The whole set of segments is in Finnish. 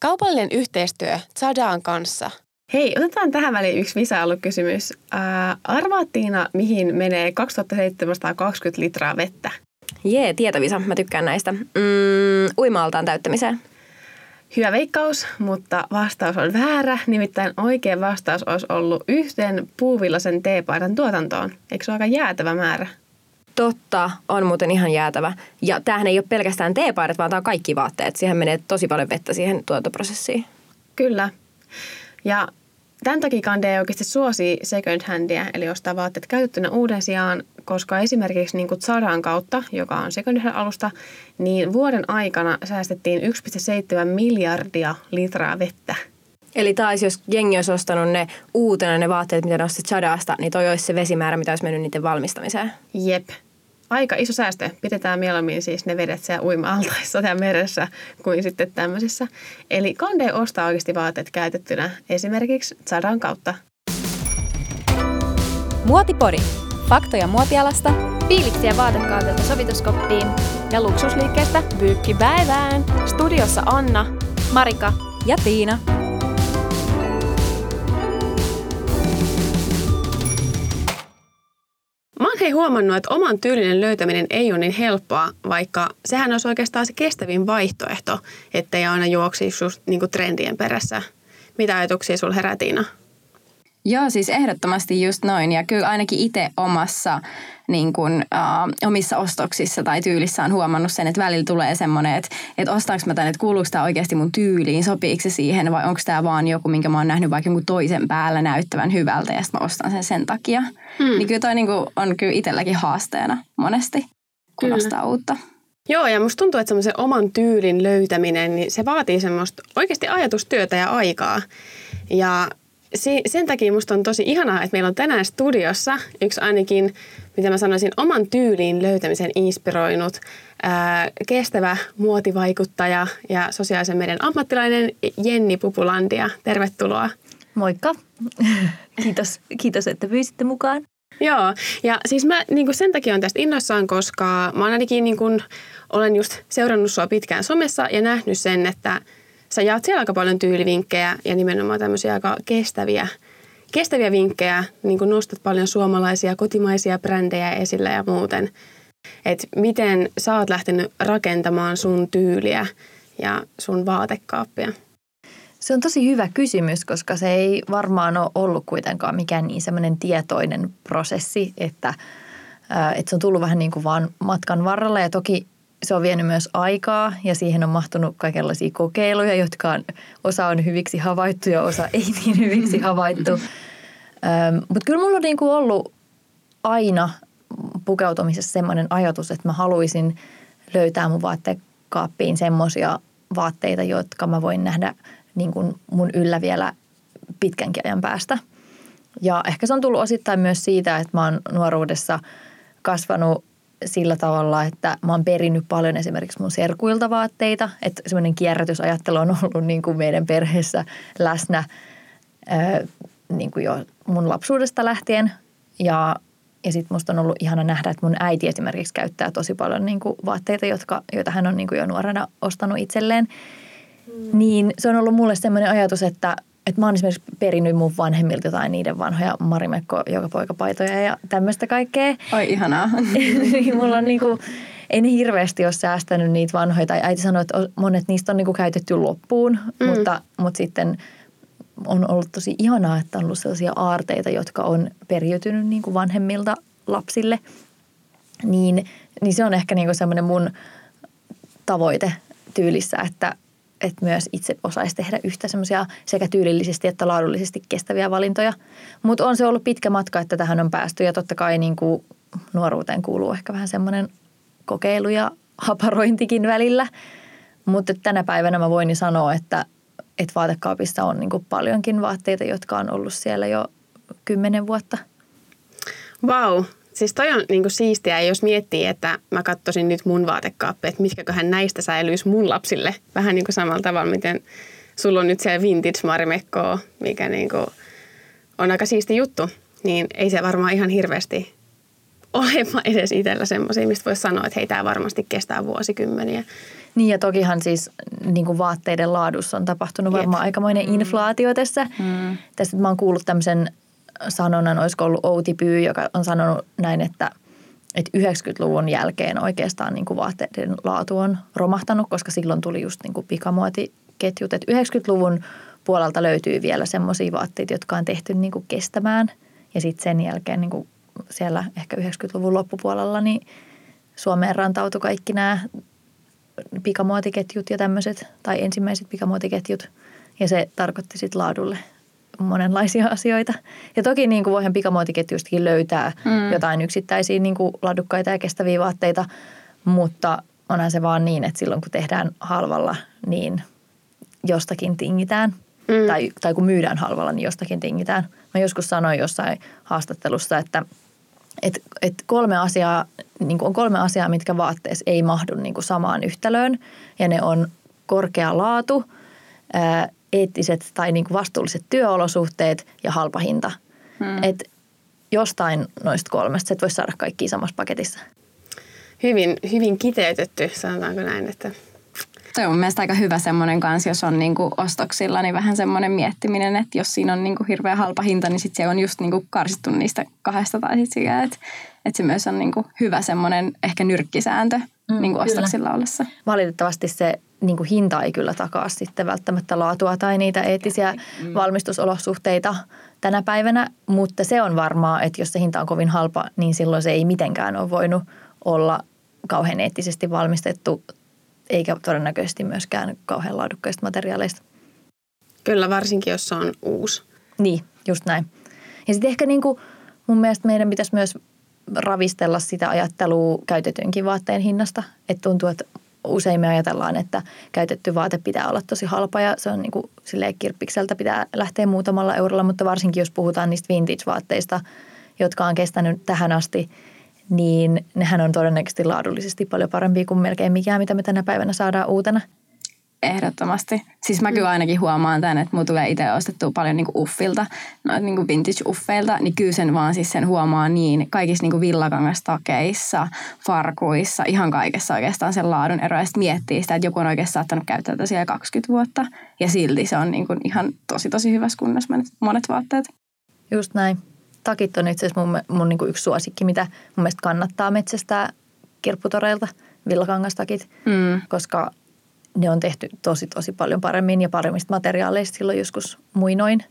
Kaupallinen yhteistyö Zadaan kanssa. Hei, otetaan tähän väliin yksi kysymys. Ää, arvaat Tiina, mihin menee 2720 litraa vettä? Jee, tietävisa. Mä tykkään näistä. Mm, uimaaltaan täyttämiseen. Hyvä veikkaus, mutta vastaus on väärä. Nimittäin oikea vastaus olisi ollut yhteen puuvillasen teepaidan tuotantoon. Eikö se ole aika jäätävä määrä? Totta, on muuten ihan jäätävä. Ja tämähän ei ole pelkästään teepaidat, vaan tämä on kaikki vaatteet. Siihen menee tosi paljon vettä siihen tuotantoprosessiin. Kyllä. Ja tämän takia Kande oikeasti suosii second handia, eli ostaa vaatteet käytettynä uuden sijaan, koska esimerkiksi niin kuin Zaran kautta, joka on second hand alusta, niin vuoden aikana säästettiin 1,7 miljardia litraa vettä. Eli taas jos jengi olisi ostanut ne uutena ne vaatteet, mitä nostit Zadasta, niin toi olisi se vesimäärä, mitä olisi mennyt niiden valmistamiseen. Jep aika iso säästö. Pidetään mieluummin siis ne vedet siellä uima-altaissa ja meressä kuin sitten tämmöisissä. Eli Kande ostaa oikeasti vaatteet käytettynä esimerkiksi Zadan kautta. Muotipori. Faktoja muotialasta, fiiliksiä vaatekaudelta sovituskoppiin ja luksusliikkeestä pyykkipäivään. Studiossa Anna, Marika ja Tiina. Oon hei huomannut, että oman tyylinen löytäminen ei ole niin helppoa, vaikka sehän olisi oikeastaan se kestävin vaihtoehto, ettei aina juoksisi just niin kuin trendien perässä. Mitä ajatuksia sulla herää, Tiina? Joo, siis ehdottomasti just noin. Ja kyllä ainakin itse omassa niin kun, uh, omissa ostoksissa tai tyylissä on huomannut sen, että välillä tulee semmoinen, että, että ostaanko mä tämän, että kuuluuko tämä oikeasti mun tyyliin, sopiiko se siihen vai onko tämä vaan joku, minkä mä oon nähnyt vaikka jonkun toisen päällä näyttävän hyvältä ja sitten mä ostan sen sen takia. Hmm. Niin kyllä toi niin kuin, on kyllä itselläkin haasteena monesti, kun kyllä. ostaa uutta. Joo, ja musta tuntuu, että semmoisen oman tyylin löytäminen, niin se vaatii semmoista oikeasti ajatustyötä ja aikaa. Ja sen takia musta on tosi ihanaa, että meillä on tänään studiossa yksi ainakin, mitä mä sanoisin, oman tyyliin löytämisen inspiroinut ää, kestävä muotivaikuttaja ja sosiaalisen median ammattilainen Jenni Pupulandia. Tervetuloa. Moikka. kiitos, kiitos, että pyysitte mukaan. Joo, ja siis mä niin sen takia on tästä innoissaan, koska mä ainakin niin kuin, olen just seurannut sua pitkään somessa ja nähnyt sen, että – sä jaat siellä aika paljon tyylivinkkejä ja nimenomaan tämmöisiä aika kestäviä, kestäviä vinkkejä, niin kuin nostat paljon suomalaisia, kotimaisia brändejä esille ja muuten. Että miten sä oot lähtenyt rakentamaan sun tyyliä ja sun vaatekaappia? Se on tosi hyvä kysymys, koska se ei varmaan ole ollut kuitenkaan mikään niin semmoinen tietoinen prosessi, että, että se on tullut vähän niin kuin vaan matkan varrella. Ja toki se on vienyt myös aikaa ja siihen on mahtunut kaikenlaisia kokeiluja, jotka on, osa on hyviksi havaittu ja osa ei niin hyviksi havaittu. Ähm, Mutta kyllä mulla on niinku ollut aina pukeutumisessa semmoinen ajatus, että mä haluaisin löytää mun vaatekaappiin semmoisia vaatteita, jotka mä voin nähdä niin kuin mun yllä vielä pitkänkin ajan päästä. Ja ehkä se on tullut osittain myös siitä, että mä oon nuoruudessa kasvanut sillä tavalla, että mä oon perinnyt paljon esimerkiksi mun serkuilta vaatteita. Että semmoinen kierrätysajattelu on ollut niin kuin meidän perheessä läsnä ää, niin kuin jo mun lapsuudesta lähtien. Ja, ja sitten musta on ollut ihana nähdä, että mun äiti esimerkiksi käyttää tosi paljon niin kuin vaatteita, jotka, joita hän on niin kuin jo nuorena ostanut itselleen. Mm. Niin se on ollut mulle semmoinen ajatus, että – että mä oon esimerkiksi perinnyt mun vanhemmilta jotain niiden vanhoja Marimekko joka poikapaitoja ja tämmöistä kaikkea. Oi ihanaa. Niin mulla on niinku, ei ne hirveästi ole säästänyt niitä vanhoja. Tai äiti sanoi, että monet niistä on niinku käytetty loppuun, mm. mutta, mutta sitten on ollut tosi ihanaa, että on ollut sellaisia aarteita, jotka on periytynyt niinku vanhemmilta lapsille. Niin, niin se on ehkä niinku semmoinen mun tavoite tyylissä, että – että myös itse osaisi tehdä yhtä semmoisia sekä tyylillisesti että laadullisesti kestäviä valintoja. Mutta on se ollut pitkä matka, että tähän on päästy ja totta kai niin kuin nuoruuteen kuuluu ehkä vähän semmoinen kokeilu ja haparointikin välillä. Mutta tänä päivänä mä voin sanoa, että, että vaatekaapissa on niin paljonkin vaatteita, jotka on ollut siellä jo kymmenen vuotta. Vau, Siis toi on niinku siistiä, jos miettii, että mä katsoisin nyt mun vaatekaappi, että mitkäköhän näistä säilyisi mun lapsille. Vähän niin kuin samalla tavalla, miten sulla on nyt se vintage marimekko, mikä niinku on aika siisti juttu. Niin ei se varmaan ihan hirveästi ole edes itsellä semmoisia, mistä voisi sanoa, että hei, tämä varmasti kestää vuosikymmeniä. Niin ja tokihan siis niin kuin vaatteiden laadussa on tapahtunut Jep. varmaan aikamoinen inflaatio tässä. Mm. Tästä mä oon kuullut tämmöisen sanonnan, olisiko ollut Outi Pyy, joka on sanonut näin, että, että 90-luvun jälkeen oikeastaan niin kuin vaatteiden laatu on romahtanut, koska silloin tuli just niin kuin pikamuotiketjut. Että 90-luvun puolelta löytyy vielä semmoisia vaatteita, jotka on tehty niin kuin kestämään. Ja sitten sen jälkeen niin kuin siellä ehkä 90-luvun loppupuolella niin Suomeen rantautui kaikki nämä pikamuotiketjut ja tämmöiset, tai ensimmäiset pikamuotiketjut. Ja se tarkoitti sitten laadulle monenlaisia asioita. Ja toki niin kuin voihan pikamuotiketjuistakin löytää mm. jotain yksittäisiä niin kuin laadukkaita ja kestäviä vaatteita, mutta onhan se vaan niin, että silloin kun tehdään halvalla, niin jostakin tingitään. Mm. Tai, tai kun myydään halvalla, niin jostakin tingitään. Mä joskus sanoin jossain haastattelussa, että et, et kolme asiaa, niin on kolme asiaa, mitkä vaatteessa ei mahdu niin samaan yhtälöön. Ja ne on korkea laatu, ää, eettiset tai niin kuin vastuulliset työolosuhteet ja halpa hinta. Hmm. Et jostain noista kolmesta et voi saada kaikki samassa paketissa. Hyvin, hyvin kiteytetty, sanotaanko näin, että Toi on mun mielestä aika hyvä semmoinen kanssa, jos on niinku ostoksilla, niin vähän semmoinen miettiminen, että jos siinä on niinku hirveän halpa hinta, niin sitten se on just niinku karsittu niistä kahdesta tai sitten sitä, että, että se myös on niinku hyvä semmoinen ehkä nyrkkisääntö mm, niinku ostoksilla ollessa. Valitettavasti se niin kuin hinta ei kyllä takaa sitten välttämättä laatua tai niitä eettisiä mm. valmistusolosuhteita tänä päivänä, mutta se on varmaa, että jos se hinta on kovin halpa, niin silloin se ei mitenkään ole voinut olla kauhean eettisesti valmistettu eikä todennäköisesti myöskään kauhean laadukkaista materiaaleista. Kyllä, varsinkin jos se on uusi. Niin, just näin. Ja sitten ehkä niin kuin mun mielestä meidän pitäisi myös ravistella sitä ajattelua käytetynkin vaatteen hinnasta. Että tuntuu, että usein me ajatellaan, että käytetty vaate pitää olla tosi halpa ja se on niin kuin silleen kirppikseltä pitää lähteä muutamalla eurolla, mutta varsinkin jos puhutaan niistä vintage-vaatteista, jotka on kestänyt tähän asti, niin nehän on todennäköisesti laadullisesti paljon parempia kuin melkein mikään, mitä me tänä päivänä saadaan uutena. Ehdottomasti. Siis mä kyllä ainakin huomaan tämän, että mulla tulee itse ostettua paljon niinku uffilta, noita niinku vintage-uffeilta, niin kyllä sen vaan siis sen huomaa niin kaikissa niinku villakangastakeissa, farkuissa, ihan kaikessa oikeastaan sen laadun ero. Ja sitten miettii sitä, että joku on oikeasti saattanut käyttää tätä siellä 20 vuotta ja silti se on niinku ihan tosi tosi hyvässä kunnossa monet, monet vaatteet. Just näin. Takit on itse asiassa mun, mun niinku yksi suosikki, mitä mun mielestä kannattaa metsästää kirpputoreilta, villakangastakit, Mm. koska ne on tehty tosi tosi paljon paremmin ja paremmista materiaaleista silloin joskus muinoin.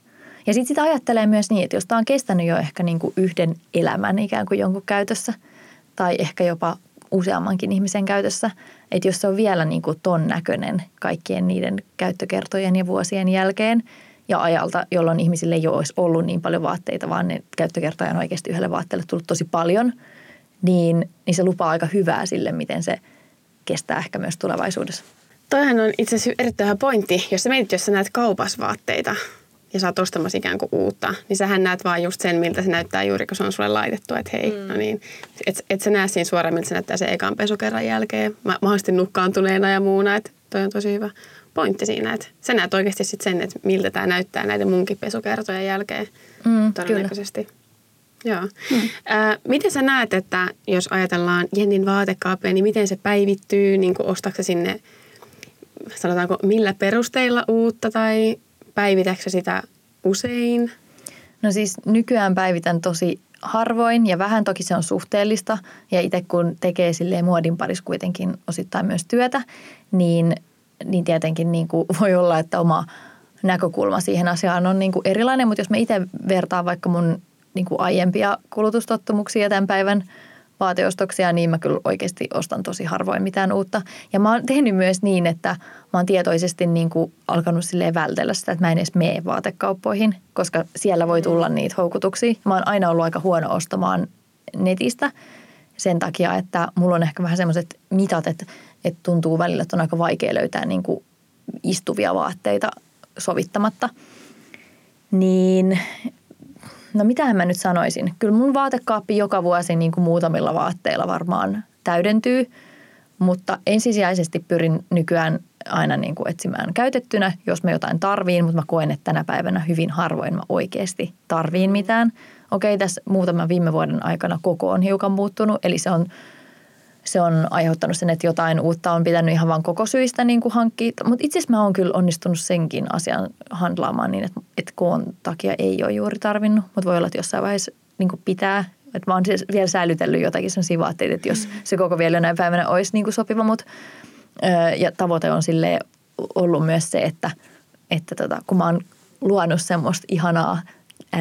Ja sitten sitä ajattelee myös niin, että jos tämä on kestänyt jo ehkä niin kuin yhden elämän ikään kuin jonkun käytössä tai ehkä jopa useammankin ihmisen käytössä, että jos se on vielä niin kuin ton näköinen kaikkien niiden käyttökertojen ja vuosien jälkeen ja ajalta, jolloin ihmisille ei olisi ollut niin paljon vaatteita, vaan ne käyttökertoja on oikeasti yhdelle vaatteelle tullut tosi paljon, niin, niin se lupaa aika hyvää sille, miten se kestää ehkä myös tulevaisuudessa. Toihan on itse asiassa erittäin hyvä pointti. Jos sä mietit, jos sä näet kaupas vaatteita ja sä oot ostamassa ikään kuin uutta, niin sähän näet vaan just sen, miltä se näyttää juuri, kun se on sulle laitettu, että hei, mm. no niin. Et, et sä näe siinä suoraan, miltä se näyttää sen ekan pesukerran jälkeen, ma- mahdollisesti nukkaantuneena ja muuna, että toi on tosi hyvä pointti siinä, että sä näet oikeasti sit sen, että miltä tämä näyttää näiden munkin pesukertojen jälkeen Mm, todennäköisesti. Joo. Mm. Äh, miten sä näet, että jos ajatellaan Jennin vaatekaapia, niin miten se päivittyy, niin kuin ostatko sinne, sanotaanko millä perusteilla uutta tai päivitätkö sitä usein? No siis nykyään päivitän tosi harvoin ja vähän toki se on suhteellista. Ja itse kun tekee silleen muodin parissa kuitenkin osittain myös työtä, niin, niin tietenkin niin kuin voi olla, että oma näkökulma siihen asiaan on niin kuin erilainen. Mutta jos mä itse vertaan vaikka mun niin kuin aiempia kulutustottumuksia tämän päivän vaateostoksia, niin mä kyllä oikeasti ostan tosi harvoin mitään uutta. Ja mä oon tehnyt myös niin, että mä oon tietoisesti niin kuin alkanut silleen vältellä sitä, että mä en edes mene vaatekauppoihin, koska siellä voi tulla niitä houkutuksia. Mä oon aina ollut aika huono ostamaan netistä sen takia, että mulla on ehkä vähän semmoiset mitat, että, että tuntuu välillä, että on aika vaikea löytää niin kuin istuvia vaatteita sovittamatta. Niin no mitähän mä nyt sanoisin. Kyllä mun vaatekaappi joka vuosi niin kuin muutamilla vaatteilla varmaan täydentyy, mutta ensisijaisesti pyrin nykyään aina niin kuin etsimään käytettynä, jos mä jotain tarviin, mutta mä koen, että tänä päivänä hyvin harvoin mä oikeasti tarviin mitään. Okei, tässä muutaman viime vuoden aikana koko on hiukan muuttunut, eli se on se on aiheuttanut sen, että jotain uutta on pitänyt ihan vain koko syistä niin kuin hankkia. Mutta itse asiassa mä oon kyllä onnistunut senkin asian handlaamaan niin, että, että koon takia ei ole juuri tarvinnut, mutta voi olla, että jossain vaiheessa niin kuin pitää. Että mä oon siis vielä säilytellyt jotakin sellaisia vaatteita, että jos se koko vielä näin päivänä olisi niin kuin sopiva, mutta ja tavoite on sille ollut myös se, että, että tota, kun mä oon luonut semmoista ihanaa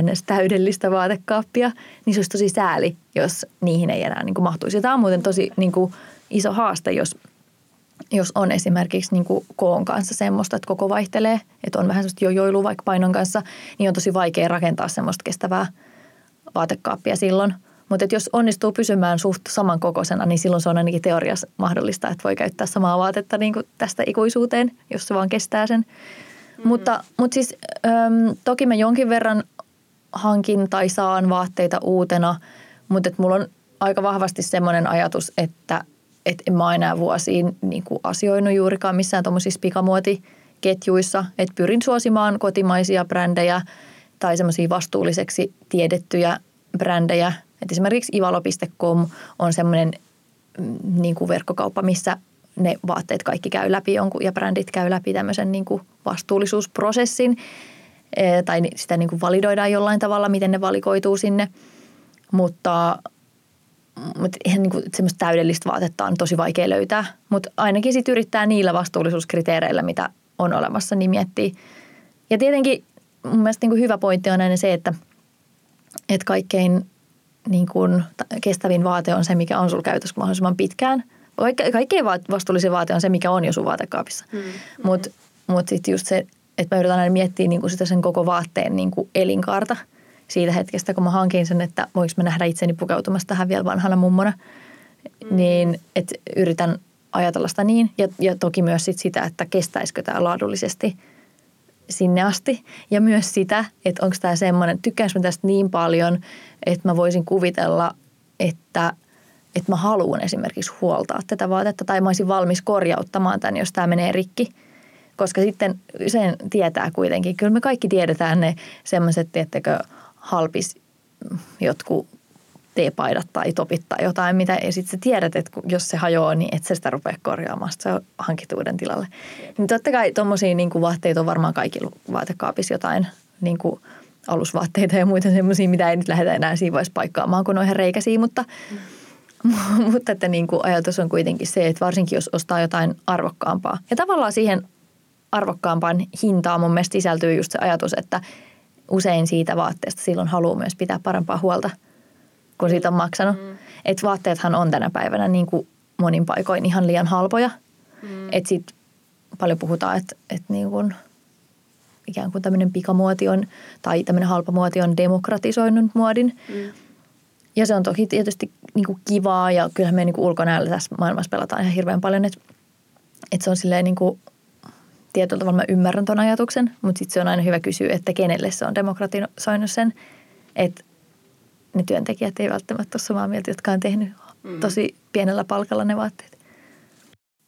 ns. täydellistä vaatekaappia, niin se olisi tosi sääli, jos niihin ei enää niin kuin mahtuisi. Ja tämä on muuten tosi niin kuin iso haaste, jos, jos on esimerkiksi niin kuin koon kanssa semmoista, että koko vaihtelee, että on vähän semmoista jojoilua vaikka painon kanssa, niin on tosi vaikea rakentaa semmoista kestävää vaatekaappia silloin. Mutta jos onnistuu pysymään suht samankokoisena, niin silloin se on ainakin teoriassa mahdollista, että voi käyttää samaa vaatetta niin kuin tästä ikuisuuteen, jos se vaan kestää sen. Mm-hmm. Mutta, mutta siis äm, toki mä jonkin verran hankin tai saan vaatteita uutena, mutta mulla on aika vahvasti semmoinen ajatus, että, että en mä enää vuosiin niin kuin asioinut juurikaan missään tuommoisissa pikamuotiketjuissa, että pyrin suosimaan kotimaisia brändejä tai semmoisia vastuulliseksi tiedettyjä brändejä. Et esimerkiksi ivalo.com on semmoinen mm, niin kuin verkkokauppa, missä ne vaatteet kaikki käy läpi jonkun ja brändit käy läpi tämmöisen niin kuin vastuullisuusprosessin tai sitä niin kuin validoidaan jollain tavalla, miten ne valikoituu sinne. Mutta, mutta ihan niin kuin semmoista täydellistä vaatetta on tosi vaikea löytää. Mutta ainakin sitten yrittää niillä vastuullisuuskriteereillä, mitä on olemassa, niin miettii. Ja tietenkin mun mielestä niin kuin hyvä pointti on aina se, että, että kaikkein niin kuin kestävin vaate on se, mikä on sulla käytössä mahdollisimman pitkään. Kaikkein vastuullisin vaate on se, mikä on jo sun vaatekaapissa. Mm. Mutta mut sitten just se, että mä yritän aina miettiä niin kuin sitä sen koko vaatteen niin kuin elinkaarta siitä hetkestä, kun mä hankin sen, että voinko mä nähdä itseni pukeutumassa tähän vielä vanhana mummona. Mm. Niin, että yritän ajatella sitä niin. Ja, ja toki myös sit sitä, että kestäisikö tämä laadullisesti sinne asti. Ja myös sitä, että onko tämä semmoinen, tykkäänkö mä tästä niin paljon, että mä voisin kuvitella, että, että mä haluan esimerkiksi huoltaa tätä vaatetta tai mä olisin valmis korjauttamaan tämän, jos tämä menee rikki – koska sitten sen tietää kuitenkin. Kyllä me kaikki tiedetään ne semmoiset, tiettekö, halpis jotkut teepaidat tai topit tai jotain, mitä, ja sitten tiedät, että jos se hajoaa, niin et sä sitä rupea korjaamaan, se on hankituuden tilalle. Niin totta kai tuommoisia niin vaatteita on varmaan kaikilla vaatekaapissa jotain niin kuin alusvaatteita ja muita semmoisia, mitä ei nyt lähdetä enää vaiheessa paikkaamaan, kun on ihan reikäisiä, mutta, mm. mutta että niin kuin ajatus on kuitenkin se, että varsinkin jos ostaa jotain arvokkaampaa. Ja tavallaan siihen arvokkaampaan hintaan mun mielestä sisältyy just se ajatus, että usein siitä vaatteesta silloin haluaa myös pitää parempaa huolta, kun siitä on maksanut. Mm. Että vaatteethan on tänä päivänä niin kuin monin paikoin ihan liian halpoja. Mm. Että sitten paljon puhutaan, että, että niin kuin ikään kuin tämmöinen pikamuoti on, tai tämmöinen halpamuoti on demokratisoinut muodin. Mm. Ja se on toki tietysti niin kuin kivaa ja kyllähän me niin kuin ulkonäöllä tässä maailmassa pelataan ihan hirveän paljon, että, että se on silleen niin kuin tietyllä tavalla mä ymmärrän ton ajatuksen, mutta sitten se on aina hyvä kysyä, että kenelle se on demokratisoinut sen, että ne työntekijät ei välttämättä ole samaa mieltä, jotka on tehnyt mm. tosi pienellä palkalla ne vaatteet.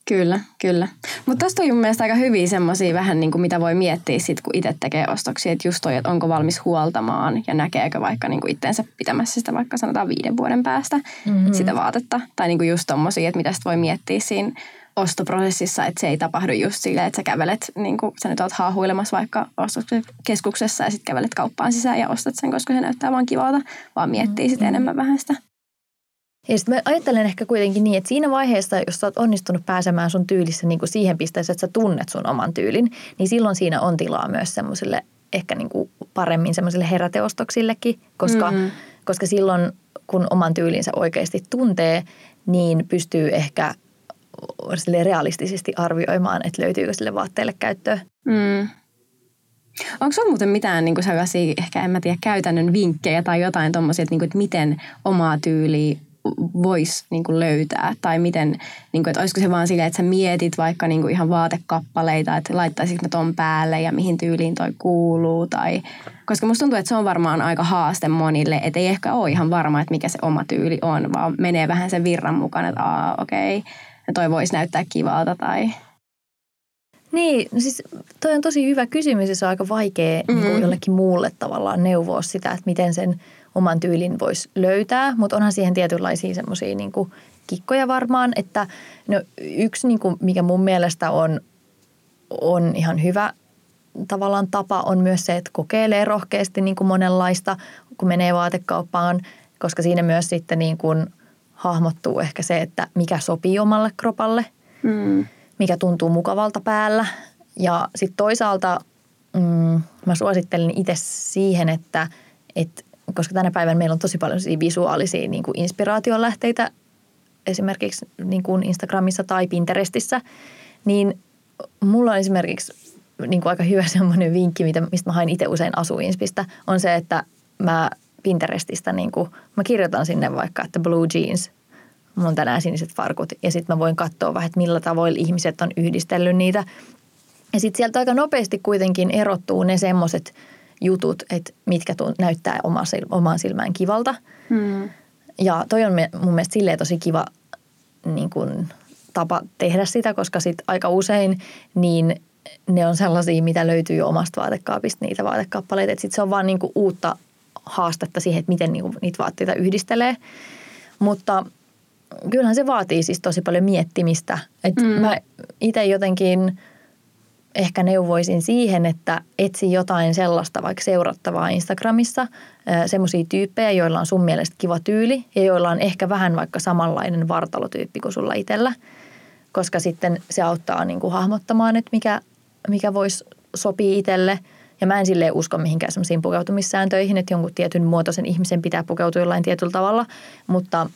Kyllä, kyllä. Mutta tuosta on mun mielestä aika hyviä semmoisia vähän niin kuin mitä voi miettiä sit, kun itse tekee ostoksia. Että just toi, että onko valmis huoltamaan ja näkeekö vaikka niin kuin itteensä pitämässä sitä vaikka sanotaan viiden vuoden päästä mm-hmm. sitä vaatetta. Tai niin kuin just tommosia, että mitä sit voi miettiä siinä ostoprosessissa, että se ei tapahdu just silleen, että sä kävelet, niin kuin sä nyt oot haahuilemassa vaikka ostoskeskuksessa ja sitten kävelet kauppaan sisään ja ostat sen, koska se näyttää vaan kivalta, vaan miettii mm-hmm. sitten enemmän vähän sitä. Ja sitten mä ajattelen ehkä kuitenkin niin, että siinä vaiheessa, jos sä oot onnistunut pääsemään sun tyylissä niin kuin siihen pisteeseen, että sä tunnet sun oman tyylin, niin silloin siinä on tilaa myös semmoiselle ehkä niin kuin paremmin semmoisille heräteostoksillekin, koska, mm-hmm. koska silloin kun oman tyylinsä oikeasti tuntee, niin pystyy ehkä realistisesti arvioimaan, että löytyykö sille vaatteelle käyttöä. Mm. Onko sinulla muuten mitään niin sellaisia, ehkä en mä tiedä, käytännön vinkkejä tai jotain tuommoisia, että, niin että miten omaa tyyliä voisi niin löytää? Tai miten, niin kuin, että olisiko se vaan silleen, että sä mietit vaikka niin kuin ihan vaatekappaleita, että laittaisinko mä ton päälle ja mihin tyyliin toi kuuluu? Tai, koska musta tuntuu, että se on varmaan aika haaste monille, että ei ehkä ole ihan varma, että mikä se oma tyyli on, vaan menee vähän sen virran mukana, että okei, okay, ja toi voisi näyttää kivalta tai... Niin, no siis toi on tosi hyvä kysymys ja se on aika vaikea mm-hmm. niin jollekin muulle tavallaan neuvoa sitä, että miten sen oman tyylin voisi löytää, mutta onhan siihen tietynlaisia semmoisia niin kikkoja varmaan, että no yksi niin kuin, mikä mun mielestä on, on ihan hyvä tavallaan tapa on myös se, että kokeilee rohkeasti niin kuin monenlaista, kun menee vaatekauppaan, koska siinä myös sitten niin kuin hahmottuu ehkä se, että mikä sopii omalle kropalle, mm. mikä tuntuu mukavalta päällä. Ja sitten toisaalta mm, mä suosittelen itse siihen, että, että koska tänä päivänä meillä on tosi paljon visuaalisia niin kuin inspiraatiolähteitä esimerkiksi niin kuin Instagramissa tai Pinterestissä, niin mulla on esimerkiksi niin kuin aika hyvä semmoinen vinkki, mitä, mistä mä hain itse usein asuinspistä, on se, että mä Pinterestistä, niin kuin, mä kirjoitan sinne vaikka, että blue jeans, mulla on tänään siniset farkut ja sitten mä voin katsoa vähän, että millä tavoilla ihmiset on yhdistellyt niitä. Ja sitten sieltä aika nopeasti kuitenkin erottuu ne semmoiset jutut, että mitkä tunt, näyttää omaan silmään kivalta. Hmm. Ja toi on mun mielestä silleen tosi kiva niin kuin, tapa tehdä sitä, koska sit aika usein niin ne on sellaisia, mitä löytyy jo omasta vaatekaapista, niitä vaatekappaleita. Sitten se on vaan niin kuin uutta haastetta siihen, että miten niin kuin niitä vaatteita yhdistelee. Mutta kyllähän se vaatii siis tosi paljon miettimistä. Et mm. Mä itse jotenkin ehkä neuvoisin siihen, että etsi jotain sellaista vaikka seurattavaa Instagramissa, semmoisia tyyppejä, joilla on sun mielestä kiva tyyli ja joilla on ehkä vähän vaikka samanlainen vartalotyyppi kuin sulla itsellä, koska sitten se auttaa niin kuin hahmottamaan, että mikä, mikä voisi sopia itselle. Ja mä en silleen usko mihinkään semmoisiin pukeutumissääntöihin, että jonkun tietyn muotoisen ihmisen pitää pukeutua jollain tietyllä tavalla, mutta,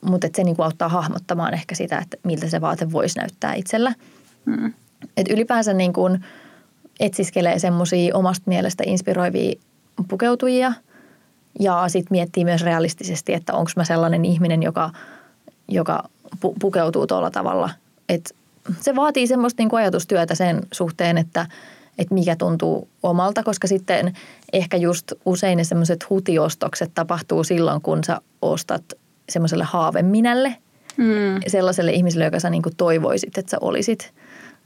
mutta että se niin kuin auttaa hahmottamaan ehkä sitä, että miltä se vaate voisi näyttää itsellä. Hmm. Et ylipäänsä niin kuin etsiskelee semmoisia omasta mielestä inspiroivia pukeutujia ja sitten miettii myös realistisesti, että onko mä sellainen ihminen, joka, joka pu- pukeutuu tuolla tavalla. Et se vaatii semmoista niin kuin ajatustyötä sen suhteen, että, että mikä tuntuu omalta, koska sitten ehkä just usein ne semmoiset hutiostokset tapahtuu silloin, kun sä ostat semmoiselle haaveminälle, mm. sellaiselle ihmiselle, joka sä niin kuin toivoisit, että sä olisit –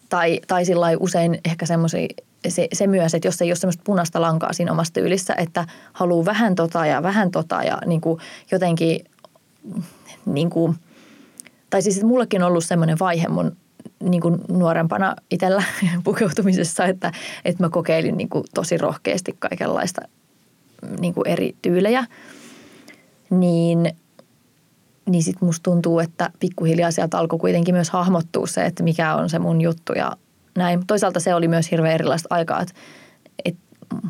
tai, tai sillä usein ehkä semmoisia, se, se myös, että jos ei ole semmoista punaista lankaa siinä omassa tyylissä, että haluaa vähän tota ja vähän tota ja niin kuin jotenkin niin kuin, tai siis että mullekin on ollut semmoinen vaihe mun niin kuin nuorempana itsellä pukeutumisessa, että, että mä kokeilin niin kuin tosi rohkeasti kaikenlaista niin kuin eri tyylejä. Niin – niin sitten musta tuntuu, että pikkuhiljaa sieltä alkoi kuitenkin myös hahmottua se, että mikä on se mun juttu ja näin. Toisaalta se oli myös hirveän erilaista aikaa, että, että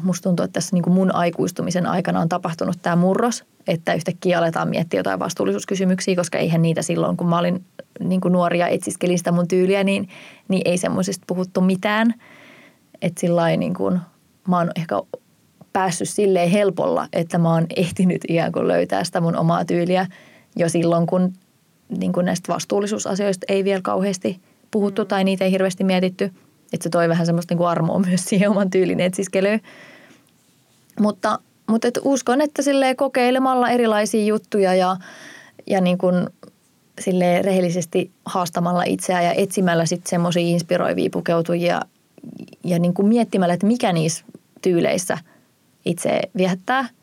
musta tuntuu, että tässä niin kuin mun aikuistumisen aikana on tapahtunut tämä murros, että yhtäkkiä aletaan miettiä jotain vastuullisuuskysymyksiä, koska eihän niitä silloin, kun mä olin niin kuin nuori ja etsiskelin sitä mun tyyliä, niin, niin ei semmoisista puhuttu mitään. Että sillä niin kuin, mä oon ehkä päässyt silleen helpolla, että mä oon ehtinyt ikään kuin löytää sitä mun omaa tyyliä – jo silloin, kun, niin kun näistä vastuullisuusasioista ei vielä kauheasti puhuttu tai niitä ei hirveästi mietitty. Että se toi vähän semmoista niin kuin armoa myös siihen oman tyylin etsiskelyyn. Mutta, mutta et uskon, että silleen kokeilemalla erilaisia juttuja ja, ja niin kuin silleen rehellisesti haastamalla itseään ja etsimällä sitten semmoisia inspiroivia pukeutujia ja niin kuin miettimällä, että mikä niissä tyyleissä itse viehättää –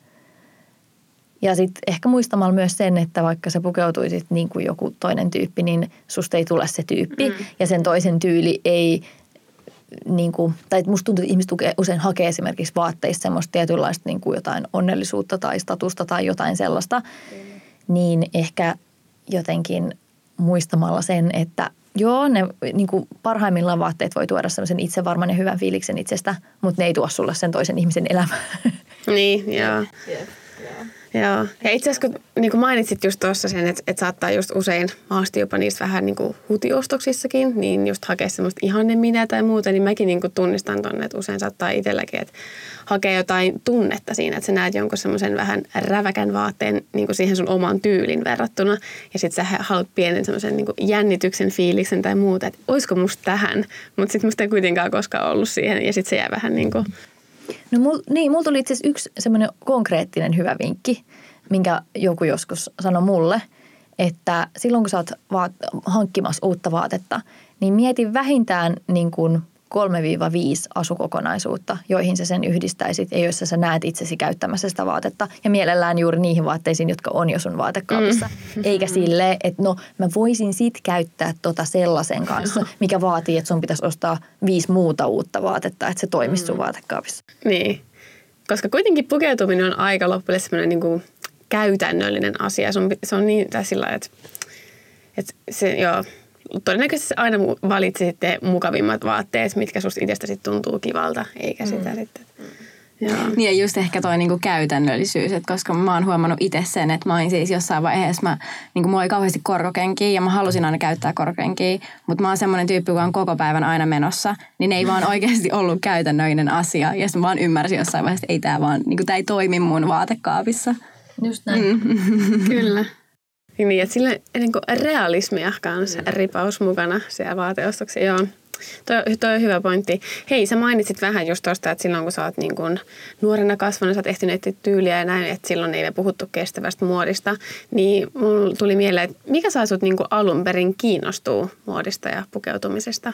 ja sitten ehkä muistamalla myös sen, että vaikka sä pukeutuisit niin kuin joku toinen tyyppi, niin susta ei tule se tyyppi. Mm. Ja sen toisen tyyli ei, niin kuin, tai musta tuntuu, että ihmiset usein hakee esimerkiksi vaatteista semmoista tietynlaista niin kuin jotain onnellisuutta tai statusta tai jotain sellaista. Mm. Niin ehkä jotenkin muistamalla sen, että joo, ne niin kuin parhaimmillaan vaatteet voi tuoda semmoisen itsevarman ja hyvän fiiliksen itsestä, mutta ne ei tuo sulle sen toisen ihmisen elämää. Niin, joo. Yeah. Yeah. Joo. Ja itse asiassa kun niin kuin mainitsit just tuossa sen, että, että saattaa just usein mahdollisesti jopa niistä vähän niin kuin hutiostoksissakin, niin just hakea semmoista ihanne minä tai muuta, niin mäkin niin kuin tunnistan tonne, että usein saattaa itselläkin, että hakee jotain tunnetta siinä, että sä näet jonkun semmoisen vähän räväkän vaatteen niin kuin siihen sun omaan tyylin verrattuna. Ja sitten sä haluat pienen semmoisen niin jännityksen fiiliksen tai muuta, että olisiko musta tähän, mutta sitten musta ei kuitenkaan koskaan ollut siihen ja sitten se jää vähän niin kuin No mul, niin, mulla tuli itse asiassa yksi semmoinen konkreettinen hyvä vinkki, minkä joku joskus sanoi mulle, että silloin kun sä oot vaat, hankkimassa uutta vaatetta, niin mieti vähintään niin kuin 3-5 asukokonaisuutta, joihin sä sen yhdistäisit ja joissa sä näet itsesi käyttämässä sitä vaatetta. Ja mielellään juuri niihin vaatteisiin, jotka on jo sun vaatekaapissa. Mm. Eikä silleen, että no mä voisin sit käyttää tota sellaisen kanssa, mikä vaatii, että sun pitäisi ostaa viisi muuta uutta vaatetta, että se toimisi mm. sun vaatekaapissa. Niin, koska kuitenkin pukeutuminen on aika loppujen semmoinen niin kuin käytännöllinen asia. Se on, se on niin, tai sillä että, että se, joo, todennäköisesti aina valitsitte mukavimmat vaatteet, mitkä susta itsestäsi tuntuu kivalta, eikä mm. sitä sitten. Joo. Niin ja just ehkä toi niinku käytännöllisyys, että koska mä oon huomannut itse sen, että mä oon siis jossain vaiheessa, mä, niinku mulla oli kauheasti korkokenkiä ja mä halusin aina käyttää korkokenkiä, mutta mä oon semmoinen tyyppi, joka on koko päivän aina menossa, niin ne ei vaan oikeasti ollut käytännöllinen asia. Ja sitten mä vaan ymmärsin jossain vaiheessa, että ei tää vaan, niinku tää ei toimi mun vaatekaapissa. Just näin. Mm. Kyllä. Niin, että sillä niin kuin realismia kanssa ripaus mukana siellä vaateostoksessa. Joo. Toi, toi on hyvä pointti. Hei, sä mainitsit vähän just tuosta, että silloin kun sä oot niin kun nuorena kasvanut, sä oot ehtinyt tyyliä ja näin, että silloin ei puhuttu kestävästä muodista. Niin mulla tuli mieleen, että mikä saa sut niin alun perin kiinnostua muodista ja pukeutumisesta?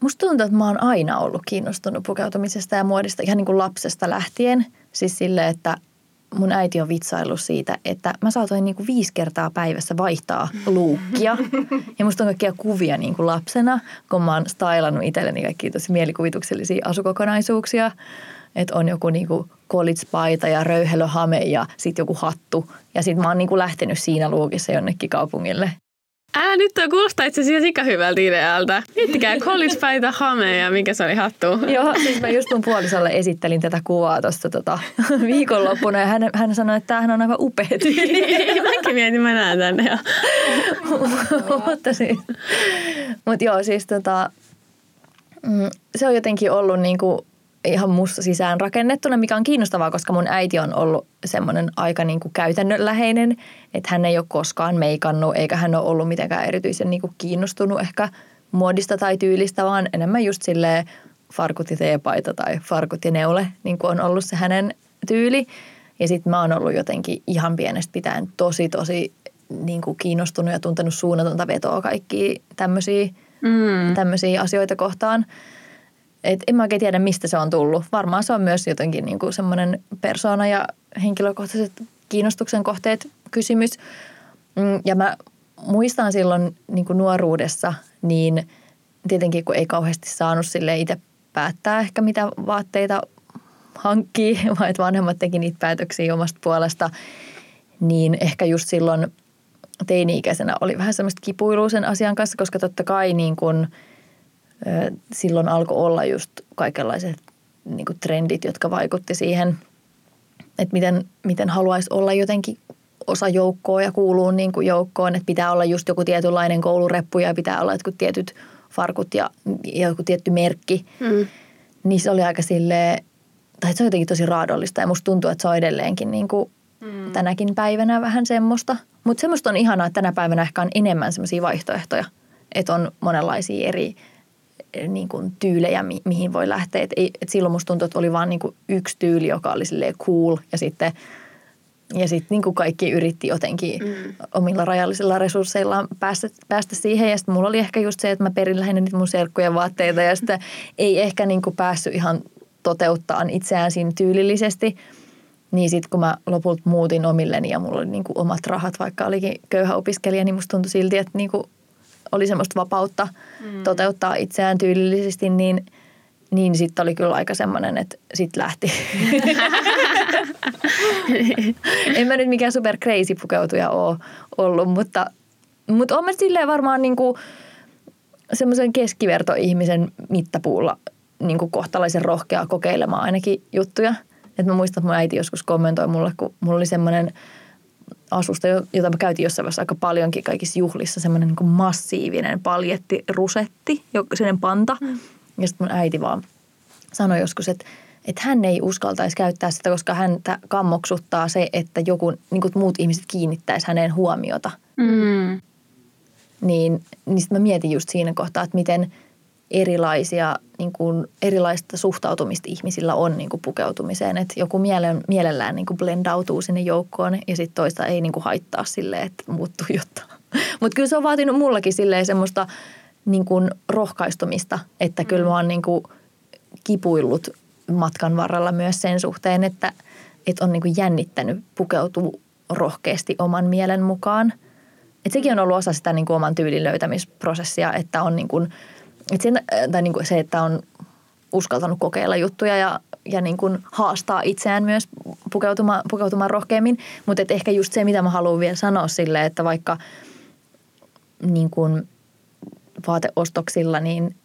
Musta tuntuu, että mä oon aina ollut kiinnostunut pukeutumisesta ja muodista ihan niin kuin lapsesta lähtien. Siis silleen, että mun äiti on vitsaillut siitä, että mä saatoin niin kuin viisi kertaa päivässä vaihtaa luukkia. Ja musta on kaikkia kuvia niin kuin lapsena, kun mä oon stylannut itselleni kaikkia tosi mielikuvituksellisia asukokonaisuuksia. Että on joku niin kuin ja röyhelöhame ja sitten joku hattu. Ja sitten mä oon niin kuin lähtenyt siinä luukissa jonnekin kaupungille. Älä nyt tuo kuulostaa itse asiassa aika hyvältä idealta. Miettikää kollispäitä hame ja mikä se oli hattu. Joo, siis mä just mun puolisolle esittelin tätä kuvaa tuossa tota, viikonloppuna ja hän, hän sanoi, että tämähän on aivan upea tyyli. Mäkin mietin, mä näen tänne jo. mutta siis, mut joo, siis tota, mm, se on jotenkin ollut niinku ihan musta sisään rakennettuna, mikä on kiinnostavaa, koska mun äiti on ollut semmoinen aika niin kuin käytännönläheinen, että hän ei ole koskaan meikannut eikä hän ole ollut mitenkään erityisen niin kuin kiinnostunut ehkä muodista tai tyylistä, vaan enemmän just silleen farkut ja teepaita tai farkut ja neule, niin kuin on ollut se hänen tyyli. Ja sitten mä oon ollut jotenkin ihan pienestä pitäen tosi, tosi niin kuin kiinnostunut ja tuntenut suunnatonta vetoa kaikkia tämmöisiä, mm. tämmöisiä asioita kohtaan – et en mä oikein tiedä, mistä se on tullut. Varmaan se on myös jotenkin niin kuin semmoinen persona ja henkilökohtaiset kiinnostuksen kohteet kysymys. Mm, ja mä muistan silloin niin kuin nuoruudessa, niin tietenkin kun ei kauheasti saanut sille itse päättää ehkä mitä vaatteita hankkii, vaan että vanhemmat teki niitä päätöksiä omasta puolesta, niin ehkä just silloin teini-ikäisenä oli vähän semmoista kipuilua sen asian kanssa, koska totta kai niin kuin – silloin alkoi olla just kaikenlaiset niin kuin trendit, jotka vaikutti siihen, että miten, miten haluaisi olla jotenkin osa joukkoa ja kuuluu niin kuin joukkoon, että pitää olla just joku tietynlainen koulureppu ja pitää olla jotkut tietyt farkut ja, ja joku tietty merkki. Mm. Niin se oli aika silleen, tai se on jotenkin tosi raadollista ja musta tuntuu, että se on edelleenkin niin kuin mm. tänäkin päivänä vähän semmoista. Mutta semmoista on ihanaa, että tänä päivänä ehkä on enemmän semmoisia vaihtoehtoja, että on monenlaisia eri niin kuin tyylejä, mi- mihin voi lähteä. Et ei, et silloin musta tuntui, että oli vain niin yksi tyyli, joka oli cool ja sitten ja sitten niin kaikki yritti jotenkin mm. omilla rajallisilla resursseillaan päästä, päästä siihen. Ja sitten mulla oli ehkä just se, että mä perin lähinnä niitä mun serkkujen vaatteita ja sitten ei ehkä niin kuin päässyt ihan toteuttaa itseään siinä tyylillisesti. Niin sitten kun mä lopulta muutin omilleni ja mulla oli niin kuin omat rahat, vaikka olikin köyhä opiskelija, niin musta tuntui silti, että niin kuin oli semmoista vapautta mm. toteuttaa itseään tyylillisesti, niin, niin sitten oli kyllä aika semmoinen, että sitten lähti. en mä nyt mikään super crazy pukeutuja ole ollut, mutta, mutta on mä silleen varmaan niinku semmoisen keskivertoihmisen mittapuulla niinku kohtalaisen rohkea kokeilemaan ainakin juttuja. Et mä muistan, että mun äiti joskus kommentoi mulle, kun mulla oli semmoinen – asusta, jota mä käytin jossain vaiheessa aika paljonkin kaikissa juhlissa, semmoinen niin massiivinen paljetti rusetti, sellainen panta. Mm. Ja sitten mun äiti vaan sanoi joskus, että, että hän ei uskaltaisi käyttää sitä, koska häntä kammoksuttaa se, että joku, niin kuin muut ihmiset kiinnittäisi hänen huomiota. Mm. Niin, niin sitten mä mietin just siinä kohtaa, että miten – erilaisia, niin kuin, erilaista suhtautumista ihmisillä on niin kuin pukeutumiseen. Että joku mielen, mielellään niin kuin blendautuu sinne joukkoon ja sitten toista ei niin kuin haittaa silleen, että muuttuu jotta. Mutta kyllä se on vaatinut mullakin silleen semmoista niin kuin rohkaistumista, että kyllä mä oon niin kuin kipuillut matkan varrella myös sen suhteen, että, että on niin kuin jännittänyt pukeutua rohkeasti oman mielen mukaan. Et sekin on ollut osa sitä niin kuin oman tyylin löytämisprosessia, että on niin kuin, että sen, tai niin kuin se, että on uskaltanut kokeilla juttuja ja, ja niin kuin haastaa itseään myös pukeutumaan, pukeutumaan rohkeammin. Mutta ehkä just se, mitä mä haluan vielä sanoa sille, että vaikka niin kuin vaateostoksilla, niin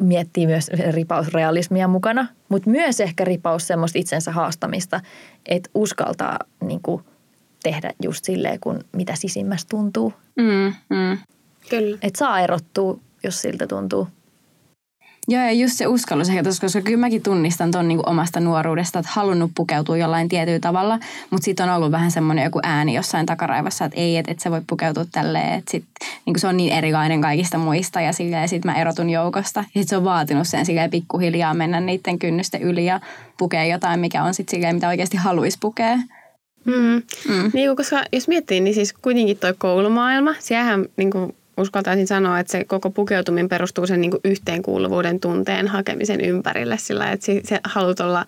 miettii myös ripausrealismia mukana, mutta myös ehkä ripaus semmoista itsensä haastamista, että uskaltaa niin kuin tehdä just silleen, kun mitä sisimmästä tuntuu. Mm, mm. Kyllä. Että saa erottua, jos siltä tuntuu. Joo, ja just se uskallus ehkä tossa, koska kyllä mäkin tunnistan ton niin omasta nuoruudesta, että halunnut pukeutua jollain tietyllä tavalla, mutta sitten on ollut vähän semmoinen joku ääni jossain takaraivassa, että ei, että et sä voi pukeutua tälleen, että sit, niin se on niin erilainen kaikista muista ja silleen sitten mä erotun joukosta. Ja sit se on vaatinut sen silleen pikkuhiljaa mennä niiden kynnysten yli ja pukea jotain, mikä on sitten silleen, mitä oikeasti haluaisi pukea. Mm. Mm. Niin, koska jos miettii, niin siis kuitenkin toi koulumaailma, siellähän niin kuin uskaltaisin sanoa, että se koko pukeutuminen perustuu sen niin kuin yhteenkuuluvuuden tunteen hakemisen ympärille sillä, että se, se haluat olla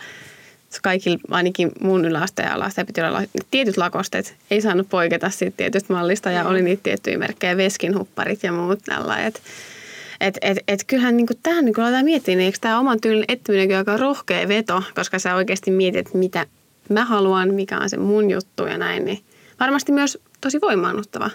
kaikilla, ainakin mun yläasteen ja piti olla tietyt lakosteet. Ei saanut poiketa siitä tietystä mallista ja oli niitä tiettyjä merkkejä, veskinhupparit ja muut tällaiset. Et, et, et kyllähän niin tähän niin aletaan miettiä, niin eikö tämä oman tyylin etsiminen aika rohkea veto, koska sä oikeasti mietit, mitä mä haluan, mikä on se mun juttu ja näin, niin varmasti myös tosi voimaannuttava.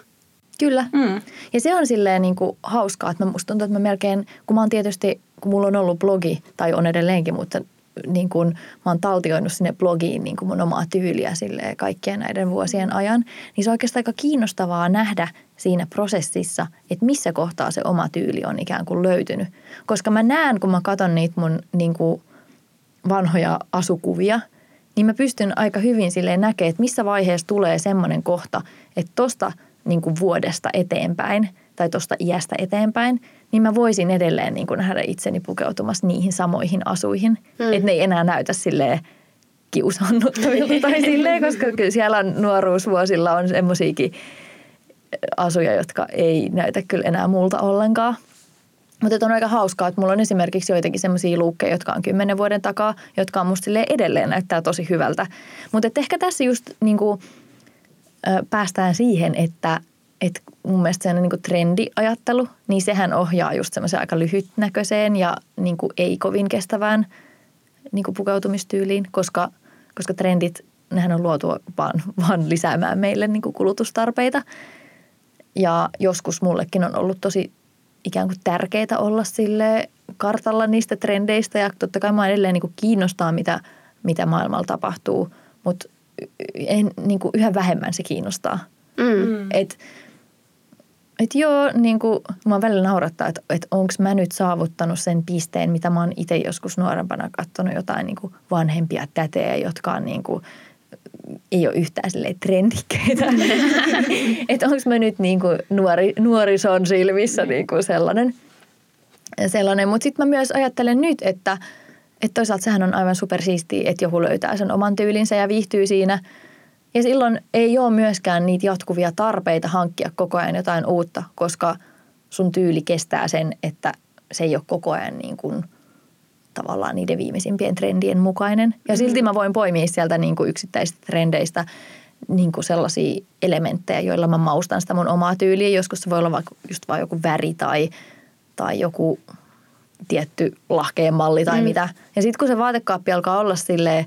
Kyllä. Mm. Ja se on silleen niin kuin hauskaa, että musta tuntuu, että mä melkein, kun mä oon tietysti, kun mulla on ollut blogi, tai on edelleenkin, mutta niin kuin mä oon taltioinut sinne blogiin niin kuin mun omaa tyyliä silleen kaikkien näiden vuosien ajan, niin se on oikeastaan aika kiinnostavaa nähdä siinä prosessissa, että missä kohtaa se oma tyyli on ikään kuin löytynyt. Koska mä näen, kun mä katson niitä mun niin kuin vanhoja asukuvia, niin mä pystyn aika hyvin silleen näkemään, että missä vaiheessa tulee semmoinen kohta, että tosta – niin kuin vuodesta eteenpäin tai tuosta iästä eteenpäin, niin mä voisin edelleen niin kuin nähdä itseni pukeutumassa niihin samoihin asuihin. Mm. Että ne ei enää näytä silleen kiusannuttavilta tai silleen, koska kyllä siellä on nuoruusvuosilla on semmoisiakin asuja, jotka ei näytä kyllä enää multa ollenkaan. Mutta on aika hauskaa, että mulla on esimerkiksi joitakin semmoisia luukkeja, jotka on kymmenen vuoden takaa, jotka on musta edelleen näyttää tosi hyvältä. Mutta ehkä tässä just niin kuin – päästään siihen, että, että mun mielestä se niin trendiajattelu, niin sehän ohjaa just semmoiseen aika lyhytnäköiseen ja niin kuin ei kovin kestävään niin kuin pukeutumistyyliin, koska, koska trendit, nehän on luotu vaan, vaan lisäämään meille niin kuin kulutustarpeita. Ja joskus mullekin on ollut tosi ikään kuin tärkeää olla sille kartalla niistä trendeistä ja totta kai mä edelleen niin kuin kiinnostaa, mitä, mitä maailmalla tapahtuu, mutta en, niin kuin yhä vähemmän se kiinnostaa. Mm. Et, et joo, niin kuin, mä välillä naurattaa, että et onko mä nyt saavuttanut sen pisteen, mitä mä oon itse joskus nuorempana katsonut jotain niin kuin vanhempia tätejä, jotka on niin kuin, ei ole yhtään trendikkeitä. että onko mä nyt niin kuin nuori, nuorison silmissä niin kuin sellainen. sellainen. Mutta sitten mä myös ajattelen nyt, että – että toisaalta sehän on aivan supersiistiä, että joku löytää sen oman tyylinsä ja viihtyy siinä. Ja silloin ei ole myöskään niitä jatkuvia tarpeita hankkia koko ajan jotain uutta, koska sun tyyli kestää sen, että se ei ole koko ajan niin kuin tavallaan niiden viimeisimpien trendien mukainen. Ja mm. silti mä voin poimia sieltä niin kuin yksittäisistä trendeistä niin kuin sellaisia elementtejä, joilla mä maustan sitä mun omaa tyyliä. Joskus se voi olla vaikka just vaan joku väri tai, tai joku tietty lahkeen malli tai mm. mitä. Ja sitten kun se vaatekaappi alkaa olla sille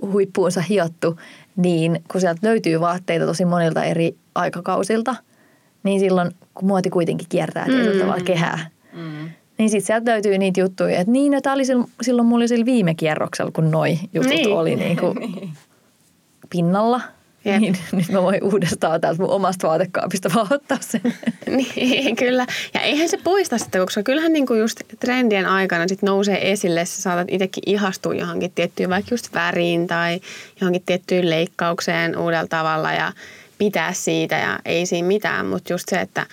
huippuunsa hiottu, niin kun sieltä löytyy vaatteita tosi monilta eri aikakausilta, niin silloin kun muoti kuitenkin kiertää tietyllä mm. tavalla kehää, mm. niin sitten sieltä löytyy niitä juttuja, että niin, no, tämä oli silloin mulla oli sillä viime kierroksella, kun noi jutut niin. oli niin kuin pinnalla – Jep. Niin, nyt mä voin uudestaan täältä mun omasta vaatekaapista vaan ottaa sen. niin, kyllä. Ja eihän se poista sitä, koska kyllähän niinku just trendien aikana sit nousee esille, sä saatat itsekin ihastua johonkin tiettyyn vaikka just väriin tai johonkin tiettyyn leikkaukseen uudella tavalla ja pitää siitä ja ei siinä mitään, mutta just se, että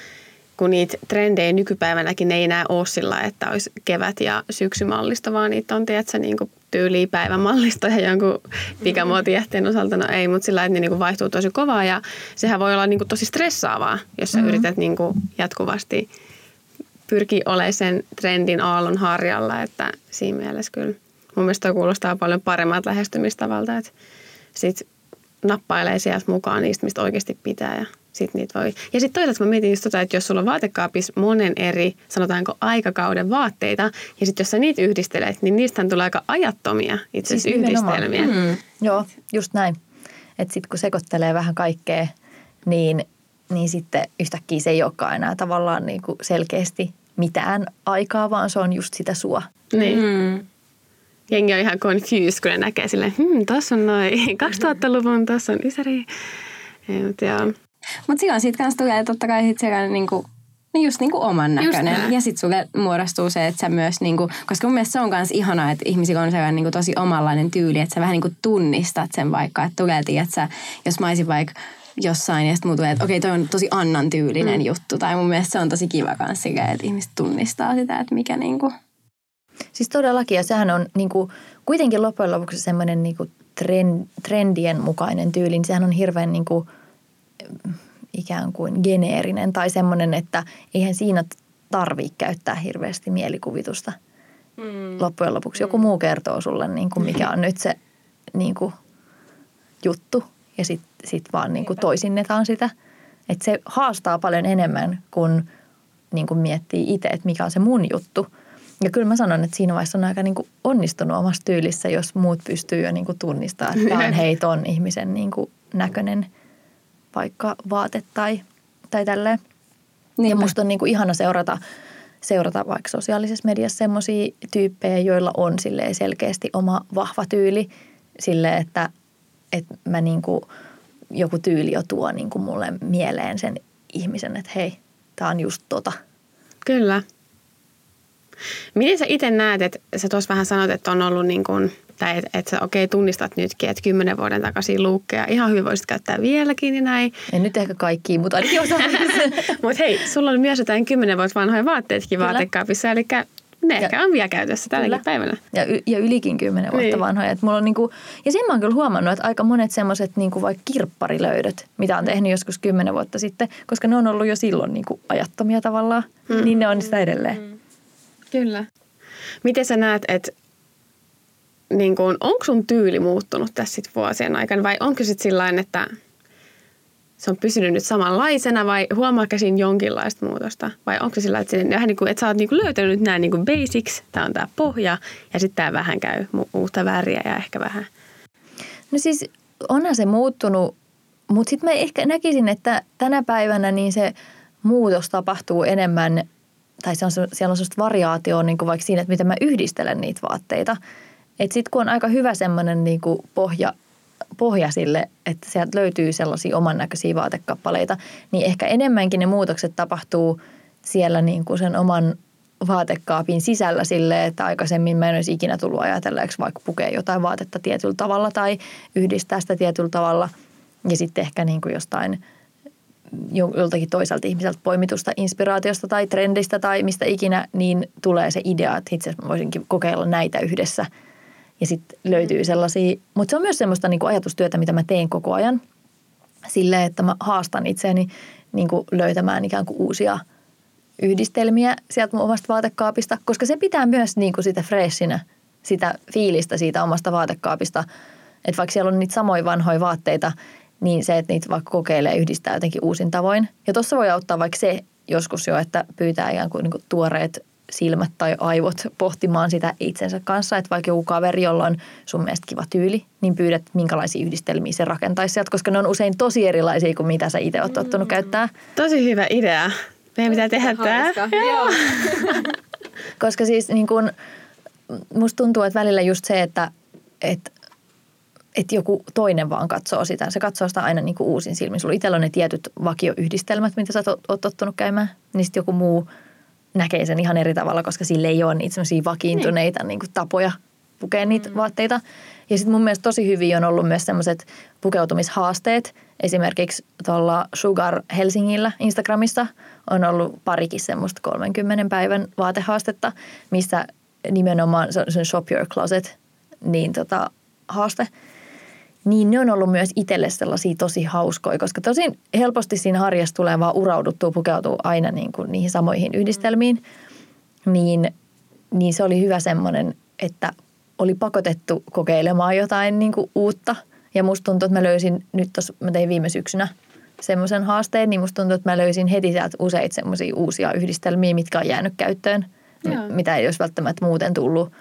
kun niitä trendejä nykypäivänäkin ei enää ole sillä, että olisi kevät- ja syksymallista, vaan niitä on, tiedätkö, niin kuin tyyliin päivämallista ja jonkun pikamuotijähteen osalta, no ei, mutta sillä että ne niin kuin vaihtuu tosi kovaa ja sehän voi olla niin kuin tosi stressaavaa, jos sä mm-hmm. yrität niin kuin jatkuvasti pyrkii olemaan sen trendin aallon harjalla, että siinä mielessä kyllä mun mielestä kuulostaa paljon paremmat lähestymistavalta, että sit nappailee sieltä mukaan niistä, mistä oikeasti pitää ja sit niitä voi. Ja sitten toisaalta mä mietin just tota, että jos sulla on vaatekaapissa monen eri, sanotaanko aikakauden vaatteita, ja sitten jos sä niitä yhdistelet, niin niistähän tulee aika ajattomia itse asiassa Siis yhdistelmiä. Mm. Joo, just näin. Että sitten kun sekoittelee vähän kaikkea, niin, niin sitten yhtäkkiä se ei olekaan enää tavallaan niin kuin selkeästi mitään aikaa, vaan se on just sitä sua. Niin. Mm. Jengi on ihan confused, kun ne näkee silleen, hmm, tässä on noin 2000-luvun, tässä on Ysäri. Mutta silloin siitä kanssa tulee totta kai sit sellainen niinku, niin just niinku oman näköinen. Ja sitten sulle muodostuu se, että sä myös, niinku, koska mun mielestä se on myös ihanaa, että ihmisillä on sellainen niinku tosi omanlainen tyyli, että sä vähän niinku tunnistat sen vaikka, että tulee, että sä, jos mä olisin vaikka jossain ja sitten mulla tulee, että okei, toi on tosi Annan tyylinen mm. juttu. Tai mun mielestä se on tosi kiva kanssa silleen, että ihmiset tunnistaa sitä, että mikä niinku... Siis todellakin, ja sehän on niin kuin, kuitenkin loppujen lopuksi semmoinen niin kuin trend, trendien mukainen tyyli, niin sehän on hirveän niin kuin, ikään kuin geneerinen tai semmoinen, että eihän siinä tarvitse käyttää hirveästi mielikuvitusta. Mm. Loppujen lopuksi joku muu kertoo sulle, niin kuin mikä on nyt se niin kuin, juttu ja sitten sit vaan niin kuin toisinnetaan sitä. Että se haastaa paljon enemmän kuin, niin kuin miettii itse, että mikä on se mun juttu. Ja kyllä mä sanon, että siinä vaiheessa on aika niin kuin onnistunut omassa tyylissä, jos muut pystyy jo niin kuin tunnistamaan, että tämä on hei ton ihmisen niin kuin näköinen vaikka vaate tai, tai tälleen. Niin ja musta on niin kuin ihana seurata, seurata vaikka sosiaalisessa mediassa semmoisia tyyppejä, joilla on selkeästi oma vahva tyyli. Silleen, että, että mä niin kuin, joku tyyli jo tuo niin kuin mulle mieleen sen ihmisen, että hei, tämä on just tota. Kyllä. Miten sä itse näet, että sä tuossa vähän sanoit, että on ollut niin kuin, tai että et sä okei okay, tunnistat nytkin, että kymmenen vuoden takaisin luukkeja ihan hyvin voisit käyttää vieläkin ja näin. En nyt ehkä kaikki, mutta ainakin osa. Mutta hei, sulla on myös jotain kymmenen vuotta vanhoja vaatteetkin Kyllä. vaatekaapissa, eli ne Ja- ehkä on vielä käytössä tälläkin Kyllä. päivänä. Ja, y- ja ylikin kymmenen vuotta Niin. vanhoja. Et mulla on niinku, ja sen mä oon kyllä huomannut, että aika monet semmoiset niinku vaikka kirpparilöydöt, mitä on tehnyt joskus kymmenen vuotta sitten, koska ne on ollut jo silloin niinku ajattomia tavallaan, mm. niin ne on sitä edelleen. Mm. Kyllä. Miten sä näet, että niin kun, onko sun tyyli muuttunut tässä sit vuosien aikana vai onko sitten sillä että se on pysynyt nyt samanlaisena vai huomaatko siinä jonkinlaista muutosta? Vai onko se sillä että, se, vähän niin kuin, että sä oot niin löytänyt nyt nämä niin kuin basics, tämä on tämä pohja ja sitten tämä vähän käy uutta väriä ja ehkä vähän. No siis onhan se muuttunut, mutta sitten mä ehkä näkisin, että tänä päivänä niin se muutos tapahtuu enemmän, tai se on, siellä on sellaista variaatioa niin kuin vaikka siinä, että miten mä yhdistelen niitä vaatteita. Että sitten kun on aika hyvä semmoinen niin kuin pohja, pohja sille, että sieltä löytyy sellaisia oman näköisiä vaatekappaleita, niin ehkä enemmänkin ne muutokset tapahtuu siellä niin kuin sen oman vaatekaapin sisällä sille, että aikaisemmin mä en olisi ikinä tullut ajatelleeksi vaikka pukea jotain vaatetta tietyllä tavalla tai yhdistää sitä tietyllä tavalla. Ja sitten ehkä niin kuin jostain jo- joltakin toiselta ihmiseltä poimitusta inspiraatiosta tai trendistä tai mistä ikinä, niin tulee se idea, että itse asiassa mä voisinkin kokeilla näitä yhdessä. Ja sitten löytyy sellaisia, mutta se on myös semmoista niin kuin ajatustyötä, mitä mä teen koko ajan. Sille, että mä haastan itseäni niin kuin löytämään ikään kuin uusia yhdistelmiä sieltä mun omasta vaatekaapista, koska se pitää myös niin kuin sitä freshinä, sitä fiilistä siitä omasta vaatekaapista. Että vaikka siellä on niitä samoja vanhoja vaatteita, niin se, että niitä vaikka kokeilee yhdistää jotenkin uusin tavoin. Ja tuossa voi auttaa vaikka se joskus jo, että pyytää ikään kuin, niin kuin tuoreet silmät tai aivot pohtimaan sitä itsensä kanssa. Että vaikka joku kaveri, jolla on sun mielestä kiva tyyli, niin pyydät, minkälaisia yhdistelmiä se rakentaisi sieltä, koska ne on usein tosi erilaisia kuin mitä sä itse oot tottunut käyttää. Tosi hyvä idea. Meidän pitää tehdä tämä. Koska siis niin kun, musta tuntuu, että välillä just se, että, että, että joku toinen vaan katsoo sitä. Se katsoo sitä aina niin kuin uusin silmin. Sulla itsellä on ne tietyt vakioyhdistelmät, mitä sä oot, tottunut käymään. Niin sitten joku muu näkee sen ihan eri tavalla, koska sille ei ole niitä semmoisia vakiintuneita niin. Niin tapoja pukea niitä mm. vaatteita. Ja sitten mun mielestä tosi hyvin on ollut myös semmoiset pukeutumishaasteet. Esimerkiksi tuolla Sugar Helsingillä Instagramissa on ollut parikin semmoista 30 päivän vaatehaastetta, missä nimenomaan se on Shop Your Closet niin tota, haaste. Niin ne on ollut myös itselle sellaisia tosi hauskoja, koska tosi helposti siinä harjassa tulee vaan urauduttua, pukeutuu aina niin kuin niihin samoihin yhdistelmiin. Mm niin, niin se oli hyvä semmoinen, että oli pakotettu kokeilemaan jotain niin kuin uutta. Ja musta tuntuu, että mä löysin nyt tuossa, mä tein viime syksynä semmoisen haasteen, niin musta tuntuu, että mä löysin heti sieltä useita semmoisia uusia yhdistelmiä, mitkä on jäänyt käyttöön, Joo. mitä ei olisi välttämättä muuten tullut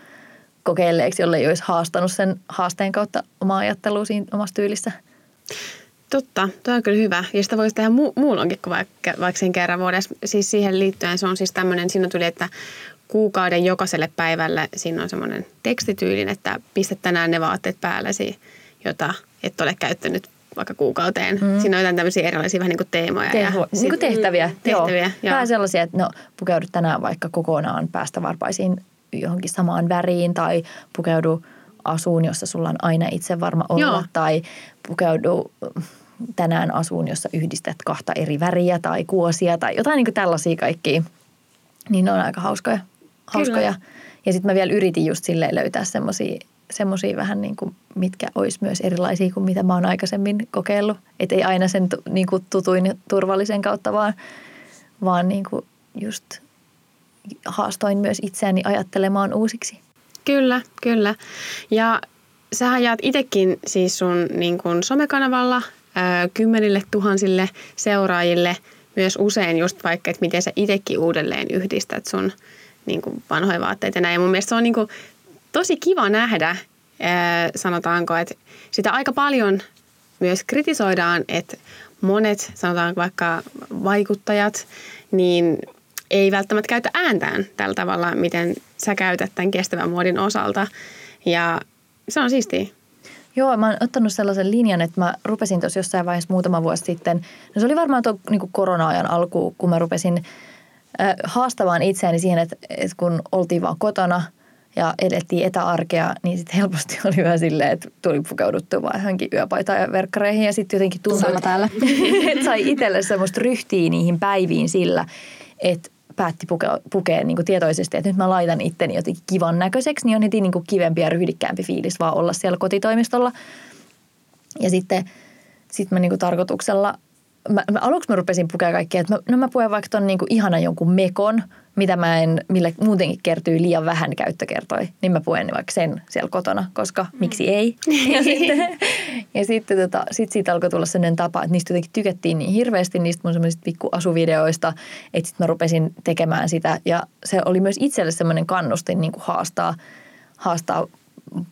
kokeilleeksi, jolle ei olisi haastanut sen haasteen kautta omaa ajattelua siinä omassa tyylissä. Totta, tuo on kyllä hyvä. Ja sitä voisi tehdä mu- muulloinkin kuin vaikka, vaikka sen kerran vuodessa. Siis siihen liittyen se on siis tämmöinen, siinä tuli, että kuukauden jokaiselle päivälle siinä on semmoinen tekstityylin, että pistä tänään ne vaatteet päällesi, jota et ole käyttänyt vaikka kuukauteen. Mm. Siinä on jotain tämmöisiä erilaisia vähän niin kuin teemoja. Teho, ja niin kuin tehtäviä. tehtäviä, joo. joo. Vähän sellaisia, että no pukeudu tänään vaikka kokonaan päästä varpaisiin johonkin samaan väriin tai pukeudu asuun, jossa sulla on aina itse varma olla Joo. tai pukeudu tänään asuun, jossa yhdistät kahta eri väriä tai kuosia tai jotain niin kuin tällaisia kaikkia. Niin ne on aika hauskoja. hauskoja. Ja sitten mä vielä yritin just silleen löytää semmoisia semmoisia vähän niin kuin, mitkä olisi myös erilaisia kuin mitä mä oon aikaisemmin kokeillut. Että ei aina sen niin kuin tutuin turvallisen kautta, vaan, vaan niin kuin just haastoin myös itseäni ajattelemaan uusiksi. Kyllä, kyllä. Ja sähän jaat itsekin siis sun niin kuin somekanavalla ää, kymmenille tuhansille seuraajille myös usein just vaikka, että miten sä itsekin uudelleen yhdistät sun niin kuin vanhoja vaatteita ja näin. Mun mielestä se on niin kuin tosi kiva nähdä, ää, sanotaanko, että sitä aika paljon myös kritisoidaan, että monet, sanotaan vaikka vaikuttajat, niin ei välttämättä käytä ääntään tällä tavalla, miten sä käytät tämän kestävän muodin osalta. Ja se on siistiä. Joo, mä oon ottanut sellaisen linjan, että mä rupesin tuossa jossain vaiheessa muutama vuosi sitten. No se oli varmaan tuon niin korona-ajan alku, kun mä rupesin äh, haastamaan itseäni siihen, että, että kun oltiin vaan kotona ja elettiin etäarkea, niin sitten helposti oli vähän silleen, että tuli pukeuduttua vaan johonkin yöpaitaan ja verkkareihin ja sitten jotenkin tuntui, Sama täällä. että sai itselle semmoista ryhtiä niihin päiviin sillä, että päätti pukea, pukea niin kuin tietoisesti, että nyt mä laitan itteni jotenkin kivan näköiseksi, niin on heti niin kuin kivempi ja ryhdikkäämpi fiilis vaan olla siellä kotitoimistolla. Ja sitten sit mä niin kuin tarkoituksella, mä, mä aluksi mä rupesin pukea kaikkea, että mä, no mä puen vaikka ton niin kuin ihana jonkun mekon, mitä mä en, millä muutenkin kertyy liian vähän käyttökertoi, niin mä puen vaikka sen siellä kotona, koska mm. miksi ei. Ja sitten, ja sitten tota, sit siitä alkoi tulla sellainen tapa, että niistä jotenkin tykättiin niin hirveästi niistä mun semmoisista pikku asuvideoista, että sitten mä rupesin tekemään sitä. Ja se oli myös itselle semmoinen kannustin niin kuin haastaa, haastaa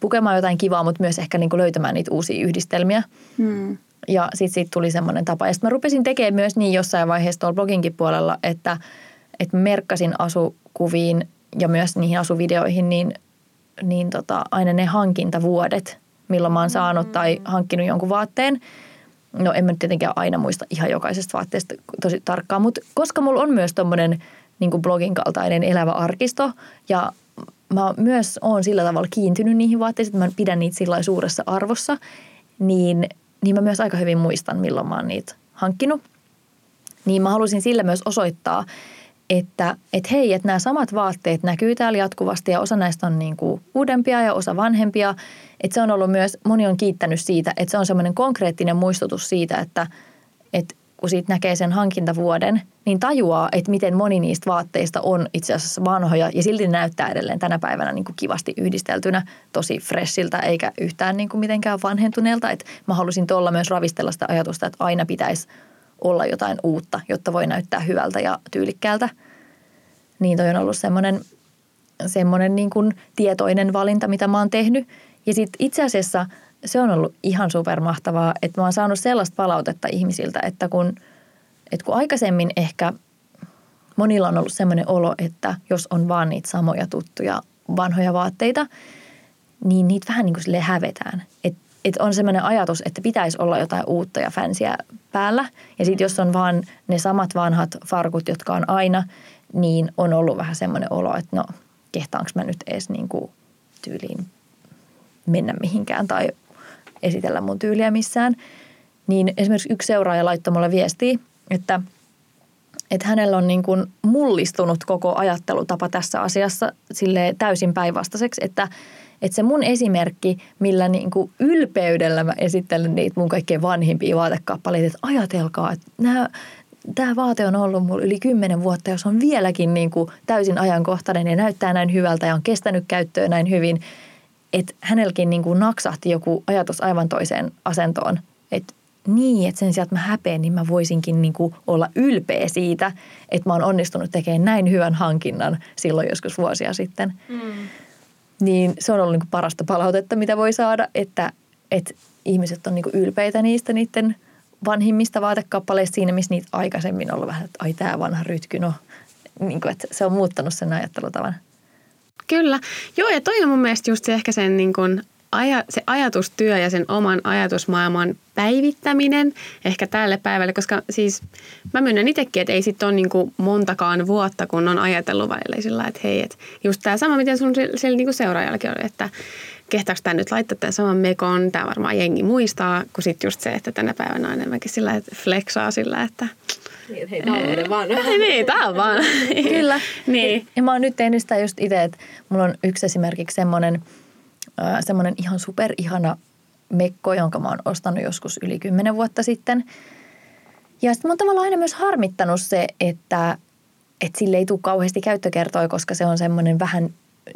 pukemaan jotain kivaa, mutta myös ehkä niin kuin löytämään niitä uusia yhdistelmiä. Hmm. Ja sitten siitä tuli semmoinen tapa. Ja sitten mä rupesin tekemään myös niin jossain vaiheessa tuolla bloginkin puolella, että, että merkkasin asukuviin ja myös niihin asuvideoihin niin, niin tota, aina ne hankintavuodet, milloin mä oon saanut tai hankkinut jonkun vaatteen. No en mä nyt tietenkään aina muista ihan jokaisesta vaatteesta tosi tarkkaan, mutta koska mulla on myös tommonen niin kuin blogin kaltainen elävä arkisto ja mä myös oon sillä tavalla kiintynyt niihin vaatteisiin, että mä pidän niitä sillä suuressa arvossa, niin, niin mä myös aika hyvin muistan, milloin mä oon niitä hankkinut. Niin mä halusin sillä myös osoittaa, että et hei, että nämä samat vaatteet näkyy täällä jatkuvasti ja osa näistä on niin kuin uudempia ja osa vanhempia. Että se on ollut myös, moni on kiittänyt siitä, että se on semmoinen konkreettinen muistutus siitä, että, että kun siitä näkee sen hankintavuoden, niin tajuaa, että miten moni niistä vaatteista on itse asiassa vanhoja ja silti ne näyttää edelleen tänä päivänä niin kuin kivasti yhdisteltynä, tosi freshiltä eikä yhtään niin kuin mitenkään vanhentuneelta. Että mä halusin tuolla myös ravistella sitä ajatusta, että aina pitäisi olla jotain uutta, jotta voi näyttää hyvältä ja tyylikkäältä. Niin toi on ollut semmoinen, semmoinen niin kuin tietoinen valinta, mitä mä oon tehnyt. Ja sitten itse asiassa se on ollut ihan supermahtavaa, että mä oon saanut sellaista palautetta ihmisiltä, että kun, että kun aikaisemmin ehkä monilla on ollut semmoinen olo, että jos on vaan niitä samoja tuttuja vanhoja vaatteita, niin niitä vähän niin kuin sille hävetään. Että et on semmoinen ajatus, että pitäisi olla jotain uutta ja fänsiä päällä. Ja sitten jos on vaan ne samat vanhat farkut, jotka on aina, niin on ollut vähän semmoinen olo, että no kehtaanko mä nyt edes niin kuin tyyliin mennä mihinkään tai esitellä mun tyyliä missään. Niin esimerkiksi yksi seuraaja laittoi mulle viestiä, että, että hänellä on niin kuin mullistunut koko ajattelutapa tässä asiassa sille täysin päinvastaiseksi, että, että se mun esimerkki, millä niin kuin ylpeydellä mä esittelen niitä mun kaikkein vanhimpia vaatekappaleita, että ajatelkaa, että nämä tämä vaate on ollut mulla yli kymmenen vuotta, jos on vieläkin niin kuin täysin ajankohtainen ja näyttää näin hyvältä ja on kestänyt käyttöä näin hyvin, että hänelläkin niin kuin naksahti joku ajatus aivan toiseen asentoon. Että niin, että sen sijaan, että mä häpeän, niin mä voisinkin niin kuin olla ylpeä siitä, että mä oon onnistunut tekemään näin hyvän hankinnan silloin joskus vuosia sitten. Mm. Niin se on ollut niin kuin parasta palautetta, mitä voi saada, että, että ihmiset on niin kuin ylpeitä niistä niiden vanhimmista vaatekappaleista siinä, missä niitä aikaisemmin on ollut vähän, että ai tämä vanha rytky, no niin kuin, että se on muuttanut sen ajattelutavan. Kyllä. Joo, ja toi on mun mielestä just se ehkä sen niin kuin aja, se ajatustyö ja sen oman ajatusmaailman päivittäminen ehkä tälle päivälle, koska siis mä myönnän itsekin, että ei sitten ole niin montakaan vuotta, kun on ajatellut välillä sillä että hei, että just tämä sama, miten sun siellä niin seuraajallakin oli, että kehtaako tämä nyt laittaa tämän saman mekon, tämä varmaan jengi muistaa, kun sitten just se, että tänä päivänä on enemmänkin sillä, että flexaa sillä, että niin, hei, tämä on vaan. niin, tämä on vaan. Kyllä. niin. Ja mä oon nyt tehnyt sitä just itse, että mulla on yksi esimerkiksi semmoinen – semmoinen ihan superihana mekko, jonka mä oon ostanut joskus yli kymmenen vuotta sitten. Ja sitten mä oon tavallaan aina myös harmittanut se, että, että sille ei tule kauheasti käyttökertoja, koska se on semmoinen vähän